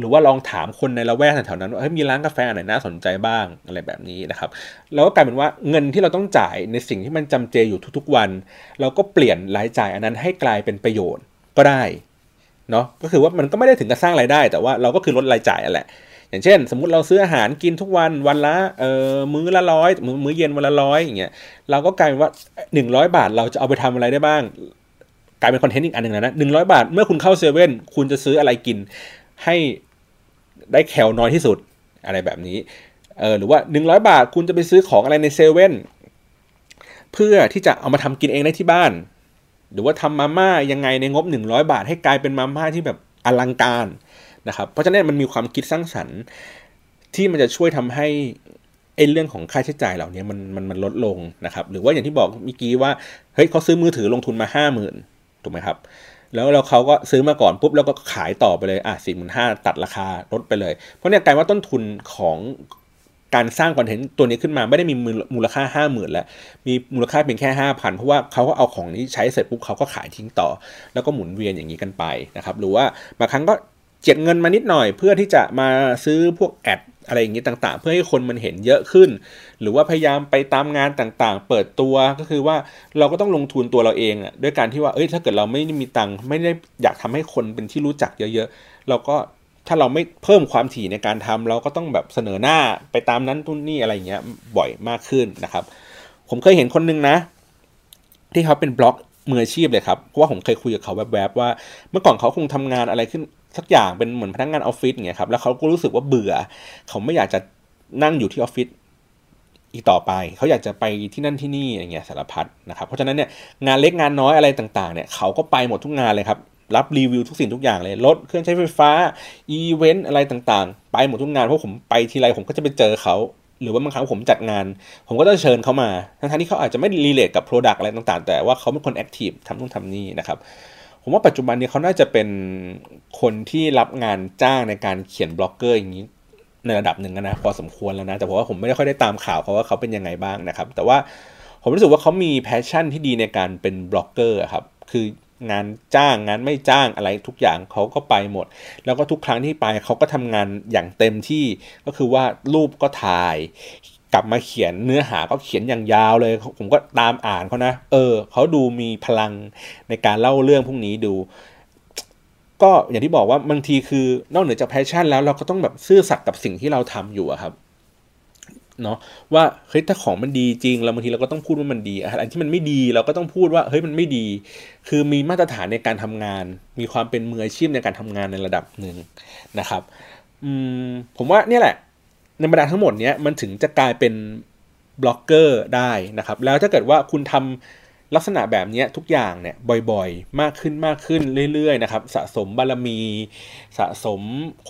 หรือว่าลองถามคนในละแวกแถวนั้นว่ามีร้านกาแฟไหนน่าสนใจบ้างอะไรแบบนี้นะครับแล้วก็กลายเป็นว่าเงินที่เราต้องจ่ายในสิ่งที่มันจำเจอยู่ทุกๆวัน เราก็เปลี่ยนรายจ่ายอันนั้นให้กลายเป็นประโยชน์ก็ได้เนาะก็คือว่ามันก็ไม่ได้ถึงกับสร้างรายได้ แต่ว่าเราก็คือลดรายจ่ายแหละอย่างเช่น สมมติเราซื้ออาหารกินทุกวันวันละเออมื้อละร้อยมื้อมื้อเย็นวันละร้อยอย่างเงี้ยเราก็กลายเป็นว่าหนึ่งร้อยบาทเราจะเอาไปทำอะไรได้บ้าง กลายเป็นคอนเทนต์อีกอันหนึ่งนะหนึ่งร้อยบาทเมื่อคุณเข้าเซเว่นคุณจะซื้ออะไรกิน ให้ได้แคลน้อยที่สุดอะไรแบบนี้เออหรือว่า 100 บาทคุณจะไปซื้อของอะไรในเซเว่นเพื่อที่จะเอามาทำกินเองได้ที่บ้าน หรือว่าทำมาม่ายังไงในงบ 100 บาท ให้กลายเป็นมาม่าที่แบบอลังการนะครับเพราะฉะนั้นมันมีความคิดสร้างสรรค์ที่มันจะช่วยทำให้ไอ้เรื่องของค่าใช้จ่ายเหล่านี้มันมันมันลดลงนะครับ หรือว่าอย่างที่บอกเมื่อกี้ว่าเฮ้ยเขาซื้อมือถือลงทุนมาห้าหมื่นถูกไหมครับ แล้วแล้วเขาก็ซื้อมาก่อนปุ๊บแล้วก็ขายต่อไปเลยอะสี่หมื่นห้าตัดราคาลดไปเลย เพราะเนี่ยกลายว่าต้นทุนของการสร้างคอนเทนต์ตัวนี้ขึ้นมาไม่ได้มีมูลค่าห้าหมื่นแล้วมีมูลค่าเพียงแค่ห้าพันเพราะว่าเขาก็เอาของนี้ใช้เสร็จปุ๊บเขาก็ขายทิ้งต่อ แล้วก็หมุนเวียนอย่างนี้กันไปนะครับหรือว่าบางครั้งก็เจ็ดเงินมานิดหน่อยเพื่อที่จะมาซื้อพวกแอด อะไรอย่างนี้ต่างๆ เพื่อให้คนมันเห็นเยอะขึ้น หรือว่าพยายามไปตามงานต่างๆ เปิดตัวก็คือว่าเราก็ต้องลงทุนตัวเราเองอะด้วยการที่ว่าเอ้ยถ้าเกิดเราไม่มีตังค์ไม่ได้อยากทำให้คนเป็นที่รู้จักเยอะๆ เราก็ถ้าเราไม่เพิ่มความถี่ในการทำเราก็ต้องแบบเสนอหน้าไปตามนั้นตุนนี่อะไรเงี้ยบ่อยมากขึ้นนะครับ ผมเคยเห็นคนนึงนะ ที่เขาเป็นบล็อกมืออาชีพเลยครับเพราะว่าผมเคยคุยกับเขาแวบๆว่า เมื่อก่อนเขาคงทำงานอะไรขึ้น สักอย่างเป็นเหมือนพนักงานออฟฟิศเงี้ยครับแล้วเขาก็รู้สึกว่าเบื่อ เขาไม่อยากจะนั่งอยู่ที่ออฟฟิศอีกต่อไปเขาอยากจะไปที่นั่นที่นี่อย่างเงี้ยสารพัดนะครับเพราะฉะนั้นเนี่ยงานเล็กงานน้อยอะไรต่างๆเนี่ยเขาก็ไปหมดทุกงานเลยครับรับรีวิวทุกสิ่งทุกอย่างเลยรถเครื่องใช้ไฟฟ้าอีเวนต์อะไรต่างๆ ไปหมดทุกงานเพราะผมไปทีไรผมก็จะไปเจอเขาหรือว่าบางครั้งผมจัดงาน ผมก็จะเชิญเขามาทั้งที่เขาอาจจะไม่ relate กับ product อะไรต่างๆ แต่ว่าเขาเป็นคน active ทำนู่นทำนี่นะครับ ผมว่าปัจจุบันนี้เขาน่าจะเป็นคนที่รับงานจ้างในการเขียนบล็อกเกอร์อย่างนี้ในระดับหนึ่งนะพอสมควรแล้วนะแต่ผมว่าผมไม่ได้ค่อยได้ตามข่าวเขาว่าเขาเป็นยังไงบ้างนะครับ แต่ว่าผมรู้สึกว่าเขามี passion ที่ดีในการเป็นบล็อกเกอร์ครับคืองานจ้างงานไม่จ้างอะไรทุกอย่างเขาก็ไปหมด แล้วก็ทุกครั้งที่ไปเขาก็ทำงานอย่างเต็มที่ก็คือว่ารูปก็ถ่าย กลับมาเขียนเนื้อหาก็เขียนอย่างยาวเลย ผมก็ตามอ่านเขานะ เออเขาดูมีพลังในการเล่าเรื่องพวกนี้ดู ก็อย่างที่บอกว่าบางทีคือนอกเหนือจาก passion แล้วเราก็ต้องแบบซื่อสัตย์กับสิ่งที่เราทำอยู่ครับเนาะว่าเฮ้ยถ้าของมันดีจริงเราบางทีเราก็ต้องพูดว่ามันดีอะไรที่มันไม่ดีเราก็ต้องพูดว่าเฮ้ยมันไม่ดี คือมีมาตรฐานในการทำงาน มีความเป็นมืออาชีพในการทำงานในระดับหนึ่งนะครับ อืมผมว่าเนี่ยแหละ ในบรรดาทั้งหมดเนี้ยมันถึงจะกลายเป็นบล็อกเกอร์ได้นะครับ แล้วถ้าเกิดว่าคุณทำลักษณะแบบนี้ทุกอย่างเนี่ยบ่อยๆ มากขึ้นมากขึ้นเรื่อยๆนะครับ สะสมบารมี สะสม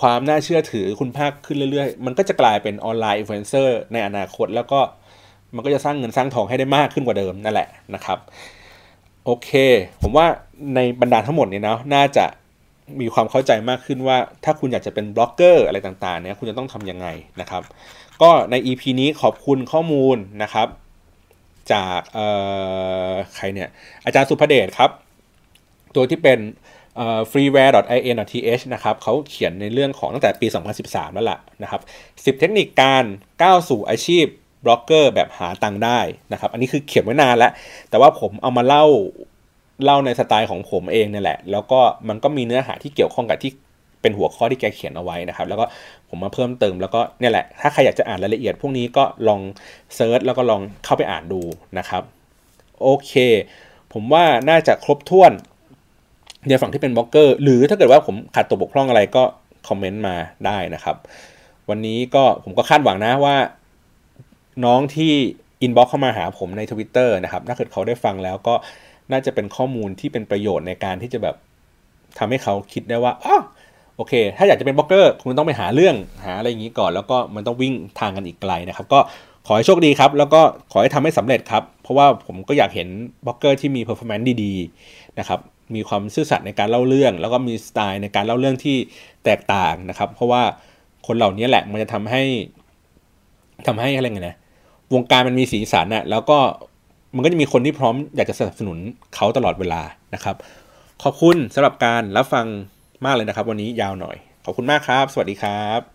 ความน่าเชื่อถือคุณภาพขึ้นเรื่อยๆ มันก็จะกลายเป็น online influencer ในอนาคต แล้วก็มันก็จะสร้างเงินสร้างทองให้ได้มากขึ้นกว่าเดิมนั่นแหละนะครับ โอเค ผมว่าในบรรดาทั้งหมดเนี่ยนะน่าจะ มีความเข้าใจมากขึ้นว่า ถ้าคุณอยากจะเป็นบล็อกเกอร์อะไรต่างๆเนี่ยคุณจะต้องทำยังไงนะครับ ก็ใน EP นี้ขอบคุณข้อมูลนะครับ จากใครเนี่ยอาจารย์สุภเดชครับ ตัวที่เป็น freeware.in.th นะครับเขาเขียนในเรื่องของตั้งแต่ปี 2013 แล้วล่ะนะครับ 10 เทคนิคการก้าวสู่อาชีพบล็อกเกอร์แบบหาตังได้นะครับ อันนี้คือเขียนไว้นานแล้ว แต่ว่าผมเอามาเล่า เล่าในสไตล์ของผมเองเนี่ยแหละ แล้วก็มันก็มีเนื้อหาที่เกี่ยวข้องกับที่เป็นหัวข้อที่แกเขียนเอาไว้นะครับ แล้วก็ผมมาเพิ่มเติมแล้วก็เนี่ยแหละ ถ้าใครอยากจะอ่านรายละเอียดพวกนี้ก็ลอง search แล้วก็ลองเข้าไปอ่านดูนะครับ โอเค ผมว่าน่าจะครบถ้วนในฝั่งที่เป็นบล็อกเกอร์ หรือถ้าเกิดว่าผมขาดตกบกพร่องอะไรก็ comment มาได้นะครับ วันนี้ก็ผมก็คาดหวังนะว่าน้องที่ inbox เข้ามาหาผมใน Twitter นะครับ ถ้าเกิดเขาได้ฟังแล้วก็ น่าจะเป็นข้อมูลที่เป็นประโยชน์ในการที่จะแบบทำให้เขาคิดได้ว่าอ๋อโอเค ถ้าอยากจะเป็นบล็อกเกอร์คุณต้องไปหาเรื่องหาอะไรอย่างนี้ก่อน แล้วก็มันต้องวิ่งทางกันอีกไกลนะครับ ก็ขอให้โชคดีครับ แล้วก็ขอให้ทำให้สำเร็จครับ เพราะว่าผมก็อยากเห็นบล็อกเกอร์ที่มี performance ดีๆนะครับมีความซื่อสัตย์ในการเล่าเรื่อง แล้วก็มีสไตล์ในการเล่าเรื่องที่แตกต่างนะครับ เพราะว่าคนเหล่านี้แหละมันจะทำให้ทำให้อะไรเงี้ยนะวงการมันมีสีสันนะแล้วก็ มันก็จะมีคนที่พร้อมอยากจะสนับสนุนเขาตลอดเวลานะครับ ขอบคุณสำหรับการรับฟังมากเลยนะครับ วันนี้ยาวหน่อย ขอบคุณมากครับ สวัสดีครับ